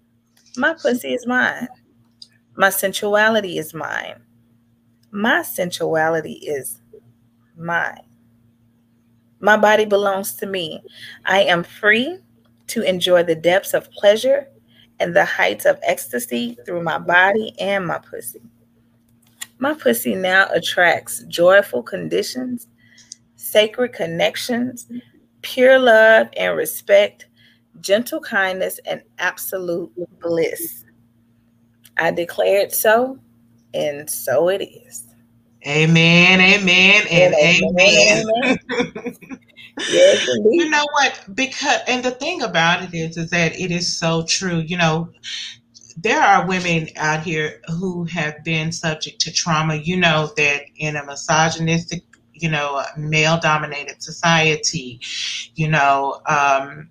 My pussy is mine. My sensuality is mine. My sensuality is mine. My body belongs to me. I am free to enjoy the depths of pleasure and the heights of ecstasy through my body and my pussy. My pussy now attracts joyful conditions, sacred connections, pure love and respect, gentle kindness, and absolute bliss. I declare it so, and so it is. Amen, amen, and amen. amen. yes, you know what? Because and the thing about it is, is that it is so true. You know, there are women out here who have been subject to trauma. You know that in a misogynistic, you know, male-dominated society, you know, um,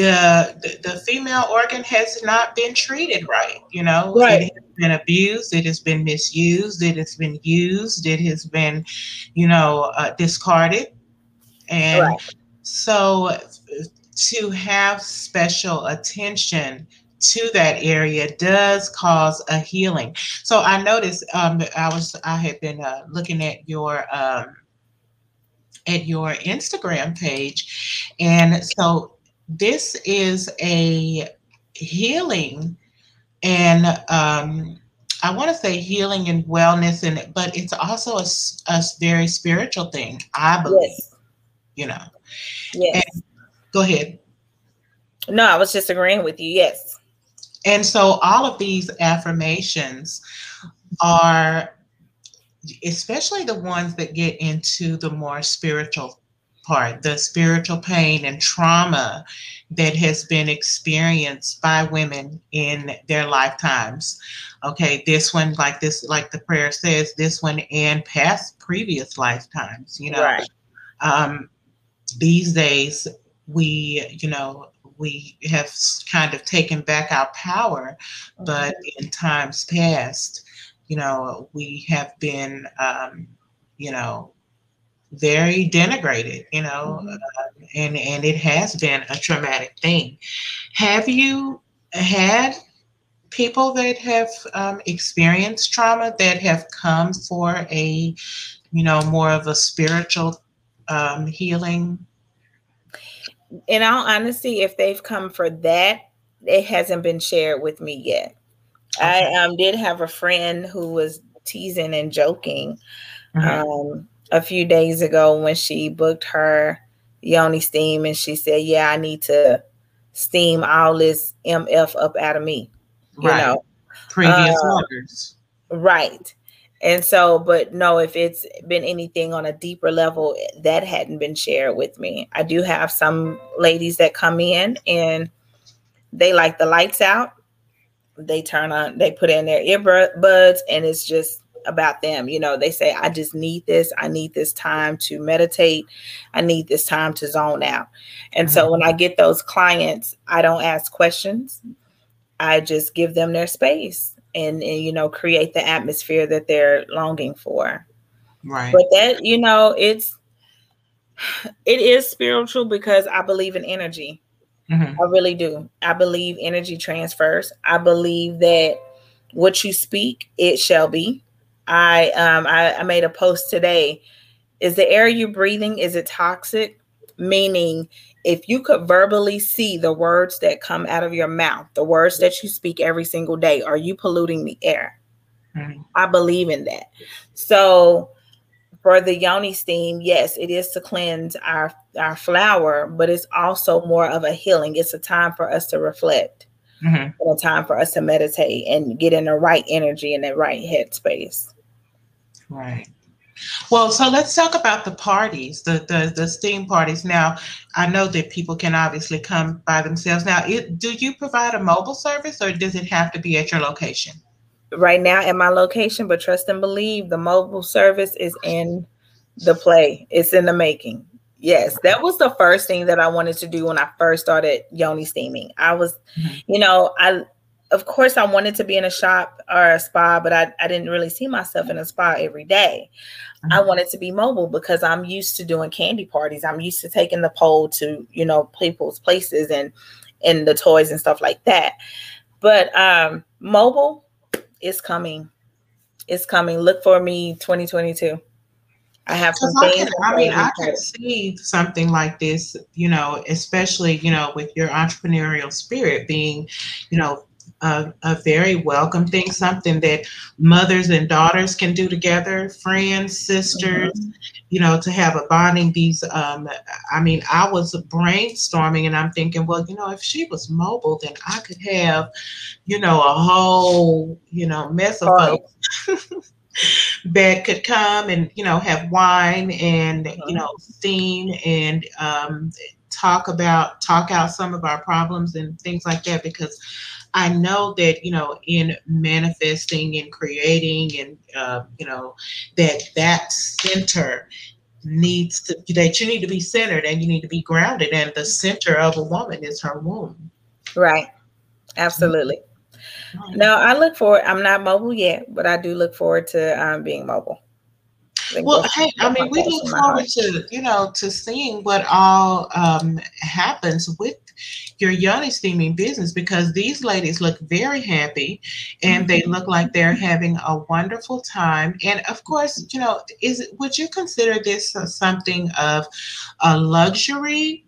the, the, the female organ has not been treated right. You know, right. it has been abused, it has been misused, it has been used, it has been, you know, uh, discarded, and right. so to have special attention to that area does cause a healing. So I noticed um, I was I had been uh, looking at your um, at your Instagram page, and so this is a healing and um, I want to say healing and wellness, and but it's also a, a very spiritual thing. I believe, yes. you know. Yes. And, go ahead. No, I was just agreeing with you. Yes. And so all of these affirmations are, especially the ones that get into the more spiritual part, the spiritual pain and trauma that has been experienced by women in their lifetimes. Okay, this one, like this, like the prayer says, this one and past previous lifetimes, you know. Right. Um, these days, we, you know, we have kind of taken back our power, mm-hmm. but in times past, you know, we have been, um, you know, very denigrated, you know, mm-hmm. uh, and and it has been a traumatic thing. Have you had people that have um, experienced trauma that have come for a, you know, more of a spiritual um, healing? In all honesty, if they've come for that, it hasn't been shared with me yet. Okay. I um, did have a friend who was teasing and joking. Mm-hmm. Um, a few days ago when she booked her yoni steam and she said, Yeah, I need to steam all this MF up out of me. You right. know. Previous uh, orders. Right. And so, but no, if it's been anything on a deeper level, that hadn't been shared with me. I do have some ladies that come in and they like the lights out. They turn on, they put in their earbuds, and it's just about them. You know, they say, I just need this. I need this time to meditate. I need this time to zone out. And mm-hmm. so when I get those clients, I don't ask questions. I just give them their space and, and you know, create the atmosphere that they're longing for. Right. But that, you know, it's it is spiritual because I believe in energy. Mm-hmm. I really do. I believe energy transfers. I believe that what you speak, it shall be. I um I, I made a post today. Is the air you're breathing is it toxic? Meaning if you could verbally see the words that come out of your mouth, the words that you speak every single day, are you polluting the air? Mm-hmm. I believe in that. So for the yoni steam, yes, it is to cleanse our our flower, but it's also more of a healing. It's a time for us to reflect, mm-hmm. and a time for us to meditate and get in the right energy and the right headspace. Right. Well, so let's talk about the parties, the the, the steam parties. Now, I know that people can obviously come by themselves. Now, it, do you provide a mobile service, or does it have to be at your location? Right now, at my location, but trust and believe, the mobile service is in the play. It's in the making. Yes, that was the first thing that I wanted to do when I first started yoni steaming. I was, mm-hmm. you know, I of course I wanted to be in a shop or a spa, but I, I didn't really see myself in a spa every day. Mm-hmm. I wanted to be mobile because I'm used to doing candy parties. I'm used to taking the pole to, you know, people's places and and the toys and stuff like that. But um mobile is coming. It's coming. Look for me 2022. I have some I, can, I mean, I can see something like this, you know, especially, you know, with your entrepreneurial spirit being, you know, a, a, very welcome thing, something that mothers and daughters can do together, friends, sisters, mm-hmm. you know, to have a bonding. These, um, I mean, I was brainstorming and I'm thinking, well, you know, if she was mobile, then I could have, you know, a whole, you know, mess of folks. that could come and you know have wine and you mm-hmm. know steam and um, talk about talk out some of our problems and things like that because I know that you know in manifesting and creating and uh, you know that that center needs to that you need to be centered and you need to be grounded and the center of a woman is her womb. Right. Absolutely. No, I look forward. I'm not mobile yet, but I do look forward to um, being mobile. Well, hey, I mean, we look forward to you know to seeing what all um, happens with your yoni steaming business because these ladies look very happy and they look like they're having a wonderful time. And of course, you know, is would you consider this something of a luxury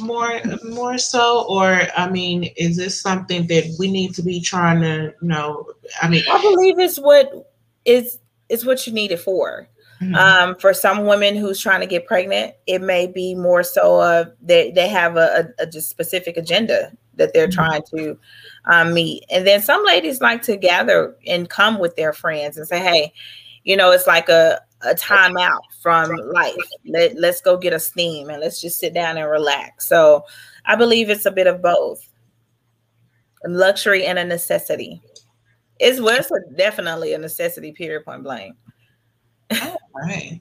more more so or i mean is this something that we need to be trying to you know i mean i believe it's what is is what you need it for Mm-hmm. Um, for some women who's trying to get pregnant, it may be more so uh, they, they have a, a, a specific agenda that they're mm-hmm. trying to um, meet. And then some ladies like to gather and come with their friends and say, hey, you know, it's like a, a time out from life. Let, let's go get a steam and let's just sit down and relax. So I believe it's a bit of both luxury and a necessity. It's, well, it's a, definitely a necessity, period, point blank. Oh, right.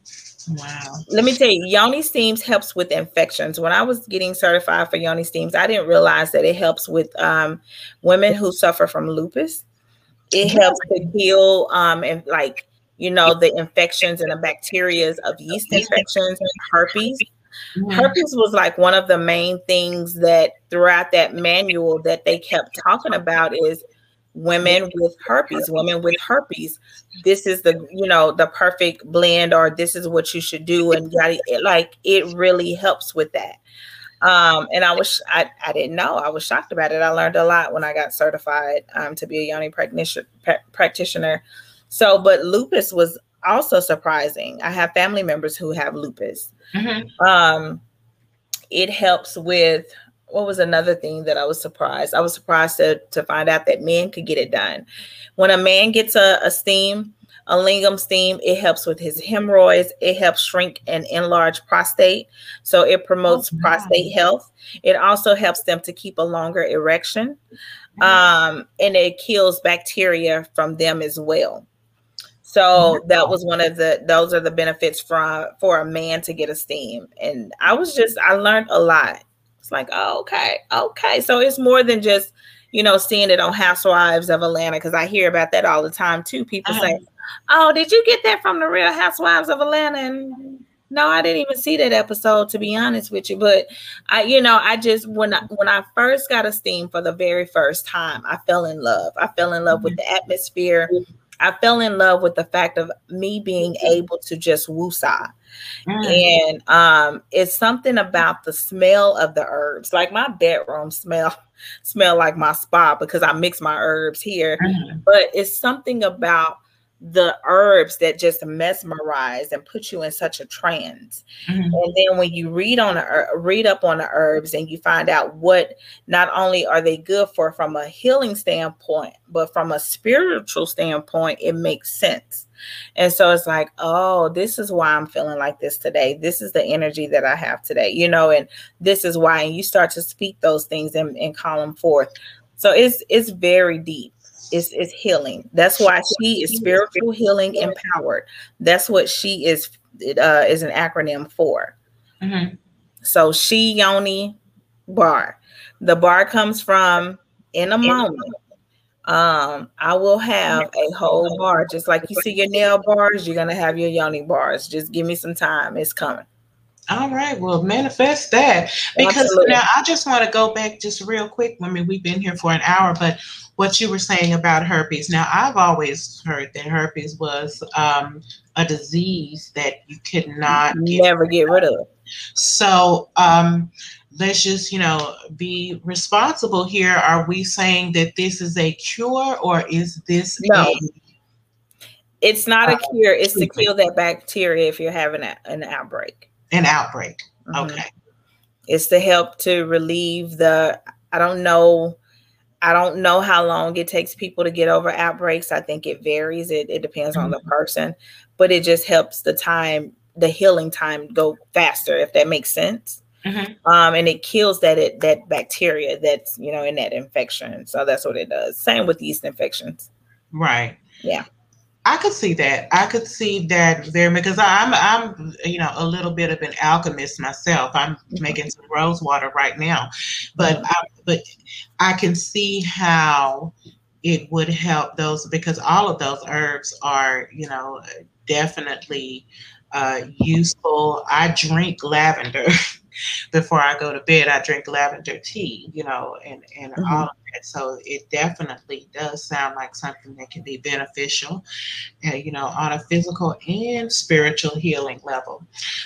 Wow. Let me tell you, Yoni Steams helps with infections. When I was getting certified for Yoni Steams, I didn't realize that it helps with um, women who suffer from lupus. It helps to heal um, and like you know the infections and the bacterias of yeast infections and herpes. Mm-hmm. Herpes was like one of the main things that throughout that manual that they kept talking about is women with herpes women with herpes this is the you know the perfect blend or this is what you should do and like it really helps with that. Um and i was I, I didn't know. I was shocked about it. I learned a lot when i got certified um, to be a yoni practitioner practitioner. So but lupus was also surprising. I have family members who have lupus. Mm-hmm. um it helps with what was another thing that I was surprised? I was surprised to, to find out that men could get it done. When a man gets a, a steam, a lingam steam, it helps with his hemorrhoids. It helps shrink and enlarge prostate. So it promotes oh, prostate health. It also helps them to keep a longer erection. Um, and it kills bacteria from them as well. So that was one of the those are the benefits for for a man to get a steam. And I was just I learned a lot. It's like, oh, okay, okay. So it's more than just, you know, seeing it on Housewives of Atlanta because I hear about that all the time too. People uh-huh. say, "Oh, did you get that from the Real Housewives of Atlanta?" And no, I didn't even see that episode to be honest with you. But I, you know, I just when I when I first got a steam for the very first time, I fell in love. I fell in love mm-hmm. with the atmosphere. I fell in love with the fact of me being able to just woosah. Mm. And um, it's something about the smell of the herbs. Like my bedroom smell smell like my spa because I mix my herbs here. Mm. But it's something about the herbs that just mesmerize and put you in such a trance. Mm-hmm. And then when you read on the read up on the herbs and you find out what not only are they good for from a healing standpoint, but from a spiritual standpoint, it makes sense. And so it's like, oh, this is why I'm feeling like this today. This is the energy that I have today, you know, and this is why and you start to speak those things and, and call them forth. So it's it's very deep is is healing. That's why she is spiritual healing empowered. That's what she is uh, is an acronym for. Mm-hmm. So she yoni bar. The bar comes from in a moment. Um, I will have a whole bar, just like you see your nail bars. You're gonna have your yoni bars. Just give me some time. It's coming. All right, well, manifest that because Absolutely. now I just want to go back just real quick. I mean, we've been here for an hour, but what you were saying about herpes. Now, I've always heard that herpes was um, a disease that you could not never get, get rid of. So, um, let's just, you know, be responsible here. Are we saying that this is a cure or is this no? A, it's not a uh, cure. It's to kill that bacteria if you're having a, an outbreak. An outbreak. Mm-hmm. Okay. It's to help to relieve the. I don't know I don't know how long it takes people to get over outbreaks. I think it varies. It, it depends mm-hmm. on the mm-hmm. person, but it just helps the time, the healing time go faster, if that makes sense. Mm-hmm. Um, and it kills that it, that bacteria that's you know in that infection. So that's what it does. Same with yeast infections. Right. Yeah. I could see that. I could see that very because I'm I'm you know a little bit of an alchemist myself. I'm making some rose water right now, but mm-hmm. I, but I can see how it would help those because all of those herbs are you know definitely uh, useful. I drink lavender. before I go to bed, I drink lavender tea, you know, and, and Mhm. all of that. So it definitely does sound like something that can be beneficial, uh, you know, on a physical and spiritual healing level.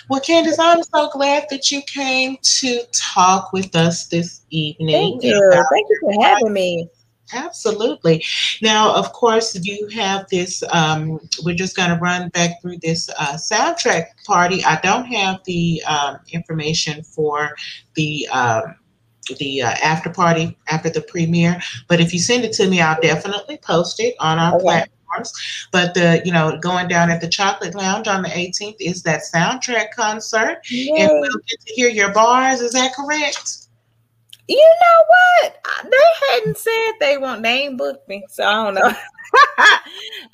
Well, Candace, I'm so glad that you came to talk with us this evening. Thank you. Thank you for having me. Absolutely. Now, of course, you have this. Um, we're just going to run back through this uh, soundtrack party. I don't have the um, information for the um, the uh, after party after the premiere, but if you send it to me, I'll definitely post it on our Okay. platforms. But the you know going down at the Chocolate Lounge on the 18th is that soundtrack concert, and we'll get to hear your bars. Is that correct? You know what? They hadn't said they want name booked me, so I don't know.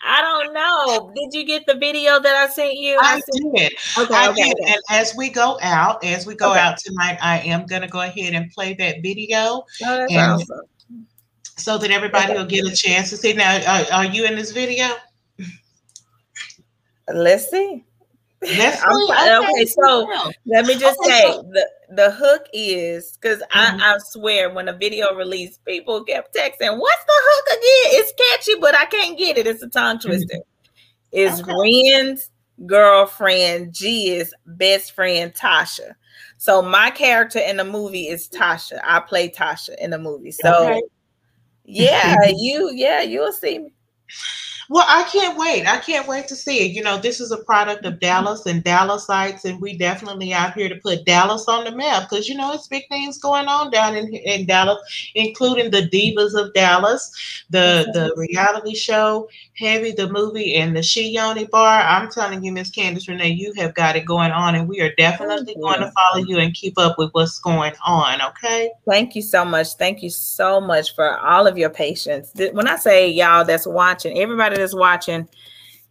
I don't know. Did you get the video that I sent you? I sent- did. Okay, I okay, did. okay. And as we go out, as we go Okay. out tonight, I am going to go ahead and play that video Oh, that's and- awesome. so that everybody will get a chance to see. Now, are, are you in this video? Let's see. Okay, so. Let me just Okay, say so- the the hook is because Mhm. I, I swear when a video released, people kept texting, "What's the hook again?" It's catchy, but I can't get it. It's a tongue twister. Is Okay. Ren's girlfriend Gia's best friend Tasha. So my character in the movie is Tasha. I play Tasha in the movie. So Okay. yeah, you yeah you'll see me. Well, I can't wait. I can't wait to see it. You know, this is a product of Dallas and Dallasites, and we definitely out here to put Dallas on the map because you know it's big things going on down in, in Dallas, including the Divas of Dallas, the the reality show, Heavy the movie, and the She Yoni Bar. I'm telling you, Miss Candace Renee, you have got it going on, and we are definitely going to follow you and keep up with what's going on. Okay. Thank you so much. Thank you so much for all of your patience. When I say y'all that's watching, everybody that's watching,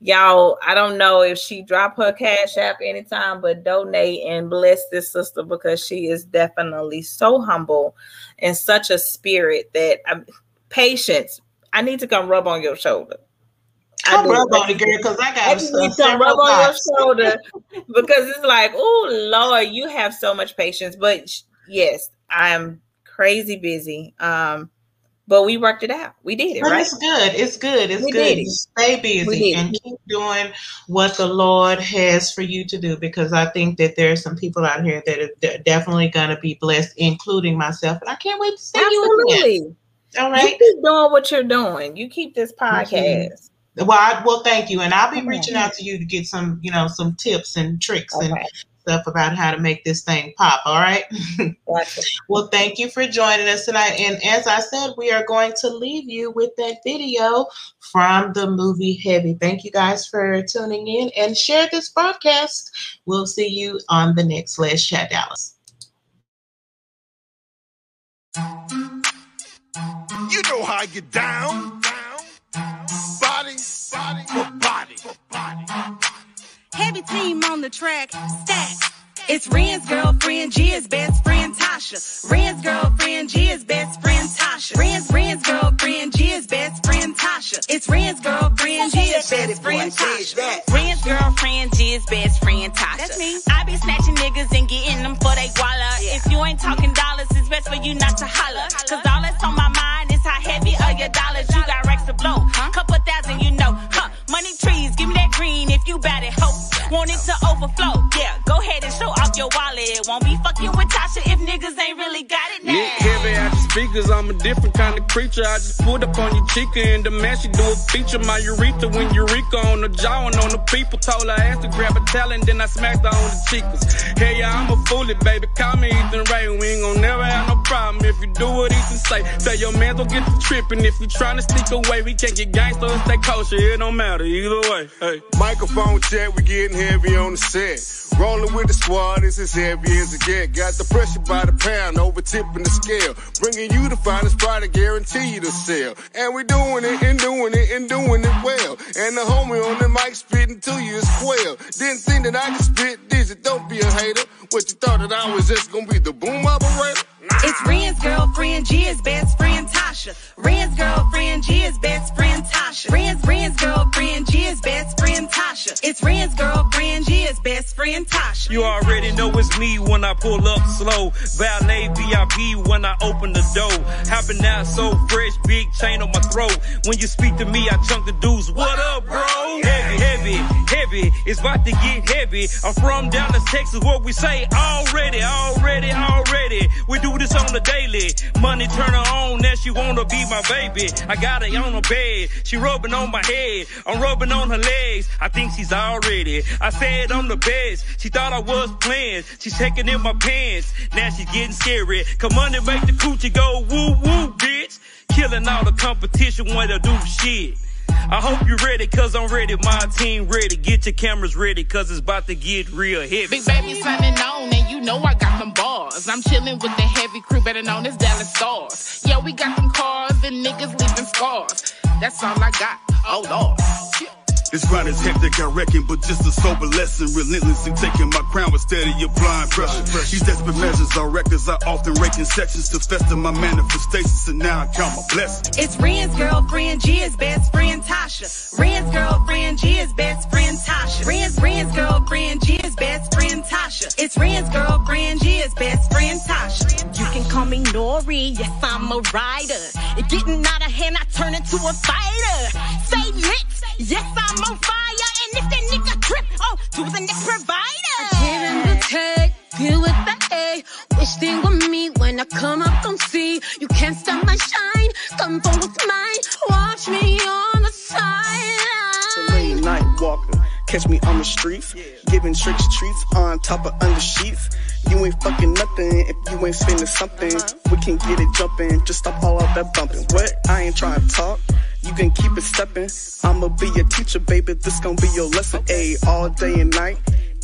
y'all, I don't know if she drop her cash app anytime, but donate and bless this sister because she is definitely so humble and such a spirit that I'm patience. I need to come rub on your shoulder. I Come rub on it, girl, because I got just a, need to rub on your shoulder because it's like, oh Lord, you have so much patience. But yes, I'm crazy busy. Um, but we worked it out. We did it, But right? it's good. It's good. It's We good. it. Stay busy and keep doing what the Lord has for you to do because I think that there are some people out here that are definitely going to be blessed, including myself. And I can't wait to see you again. Absolutely. All You keep doing what you're doing. You keep this mm-hmm. podcast. Well, I, well, thank you, and I'll be Okay. reaching out to you to get some, you know, some tips and tricks and Okay. Stuff about how to make this thing pop. All right. Gotcha. Well, thank you for joining us tonight. And as I said, we are going to leave you with that video from the movie Heavy. Thank you guys for tuning in and share this broadcast. We'll see you on the next Let's Chat Dallas. You know how I get down. Body, body, for body, for body. Heavy team on the track, stack. It's Ren's girlfriend, Gia's best friend Tasha. Ren's girlfriend, Gia's best friend Tasha. Ren's Ren's girlfriend, Gia's best friend Tasha. It's Ren's girlfriend, Gia's best friend Tasha. Ren's girlfriend, Gia's best friend Tasha. That's me. I be snatching niggas and getting them for they guala. If you ain't talking dollars, it's best for you not to holler. Cause all that's on my mind is how heavy are your dollars. You got Want it to overflow. Yeah, go ahead and show off your wallet. Won't be fucking with Tasha if niggas speakers, I'm a different kind of creature. I just put up on your chica and the man she do a feature. My urethra when Eureka on the jaw and on the people. Told her ass to grab a talent, then I smacked her on the cheekers. Hell yeah, I'm a fully baby. Call me Ethan Ray. We ain't gon' never have no problem if you do what Ethan say. Say your man don't get the tripping. If you tryna sneak away, we can't get gangster or stay kosher. It don't matter either way. Hey. Microphone check, we getting heavy on the set. Rolling with the squad, it's as heavy as it get. Got the pressure by the pound, over tipping the scale. Bringing you the finest product, guarantee you to sell. And we doing it and doing it and doing it well. And the homie on the mic spitting to you as well. Didn't think that I could spit this, don't be a hater. What you thought that I was just gonna be the boom operator? It's Ren's girlfriend, Gia's best friend Tasha. Ren's girlfriend, Gia's best friend Tasha. Ren's Ren's girlfriend, Gia's best friend Tasha. It's Ren's girlfriend, Gia's best friend Tasha. You already know it's me when I pull up slow. Valet VIP when I open the door. Hopping out so fresh, big chain on my throat. When you speak to me, I chunk the dudes. What up, bro? Heavy, heavy, heavy. It's about to get heavy. I'm from Dallas, Texas, what we say already, already, already. We do this on the daily. Money turn her on, now she wanna be my baby. I got her on her bed, she rubbing on my head. I'm rubbing on her legs. I think she's all ready. I said I'm the best. She thought I was playing. She's taking in my pants. Now she's getting scary. Come on and make the coochie go woo woo, bitch. Killing all the competition when they do shit. I hope you're ready, cause I'm ready. My team ready. Get your cameras ready, cause it's about to get real heavy. Big baby signing on, and you know I got them bars. I'm chilling with the heavy crew, better known as Dallas Stars. Yeah, we got them cars, and niggas leaving scars. That's all I got. Oh Lord. This grind is hectic, I reckon, but just a sober lesson. Relentlessly taking my crown with steady applying pressure. These desperate measures are records I often rake in sections to fester my manifestations, and now I count my blessings. It's Ren's girlfriend, Gia's best friend Tasha. Ren's girlfriend, Gia's best friend Tasha. Ren's Ren's girlfriend, Gia's best friend Tasha. It's Ren's girlfriend, Gia's best friend Tasha. You can call me Nori, yes I'm a rider. It getting out of hand, I turn into a fighter. Say lit, yes I'm on fire. And if that nigga trip, oh, to the next provider. Give him the tag, deal with the A. Wish they were me when I come up on C. You can't stop my shine, come for what's mine. Watch me on the a sideline. late night walker. Catch me on the streets, giving tricks treats on top of under sheets. You ain't fucking nothing if you ain't spending something. We can get it jumping, just stop all of that bumping. What? I ain't trying to talk. You can keep it steppin'. I'ma be your teacher, baby. This gon' be your lesson. Ayy, all day and night.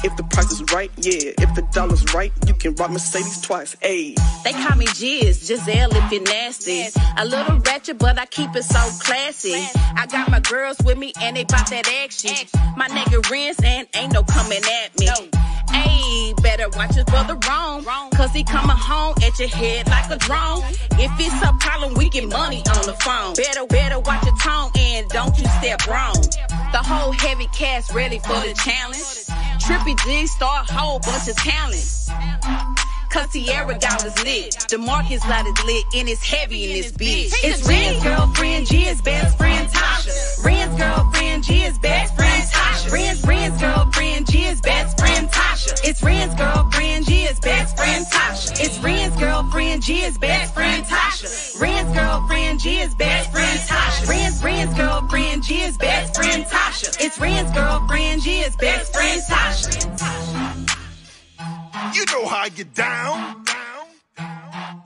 If the price is right, yeah. If the dollar's right, you can rock Mercedes twice. Ayy. They call me Giz, Giselle if you're nasty. A little ratchet, but I keep it so classy. I got my girls with me and they bout that action. My nigga Renz and ain't no coming at me. Ayy, better watch his brother wrong. Cause he coming home at your head like a drone. If it's a problem, we get money on the phone. Better, better watch your tone and don't you step wrong. The whole heavy cast ready for the challenge. Trippy G star whole bunch of talent. Cause Sierra got us lit. DeMarcus got is lit and it's heavy in this bitch. It's Ren's girlfriend, Gia's best friend Tasha. Ren's girlfriend, Gia's best friend Tasha. Ren's, Ren's girlfriend, Gia's best friend Tasha. It's Ren's girlfriend, Gia's best friend Tasha. It's Ren's girlfriend, Gia's best friend Tasha. Ren's girlfriend, Gia's best friend Tasha. Ren's, Ren's girlfriend, Gia's best friend Tasha. It's Ren's girlfriend, Gia's best friend Tasha. You know how I get down. down, down.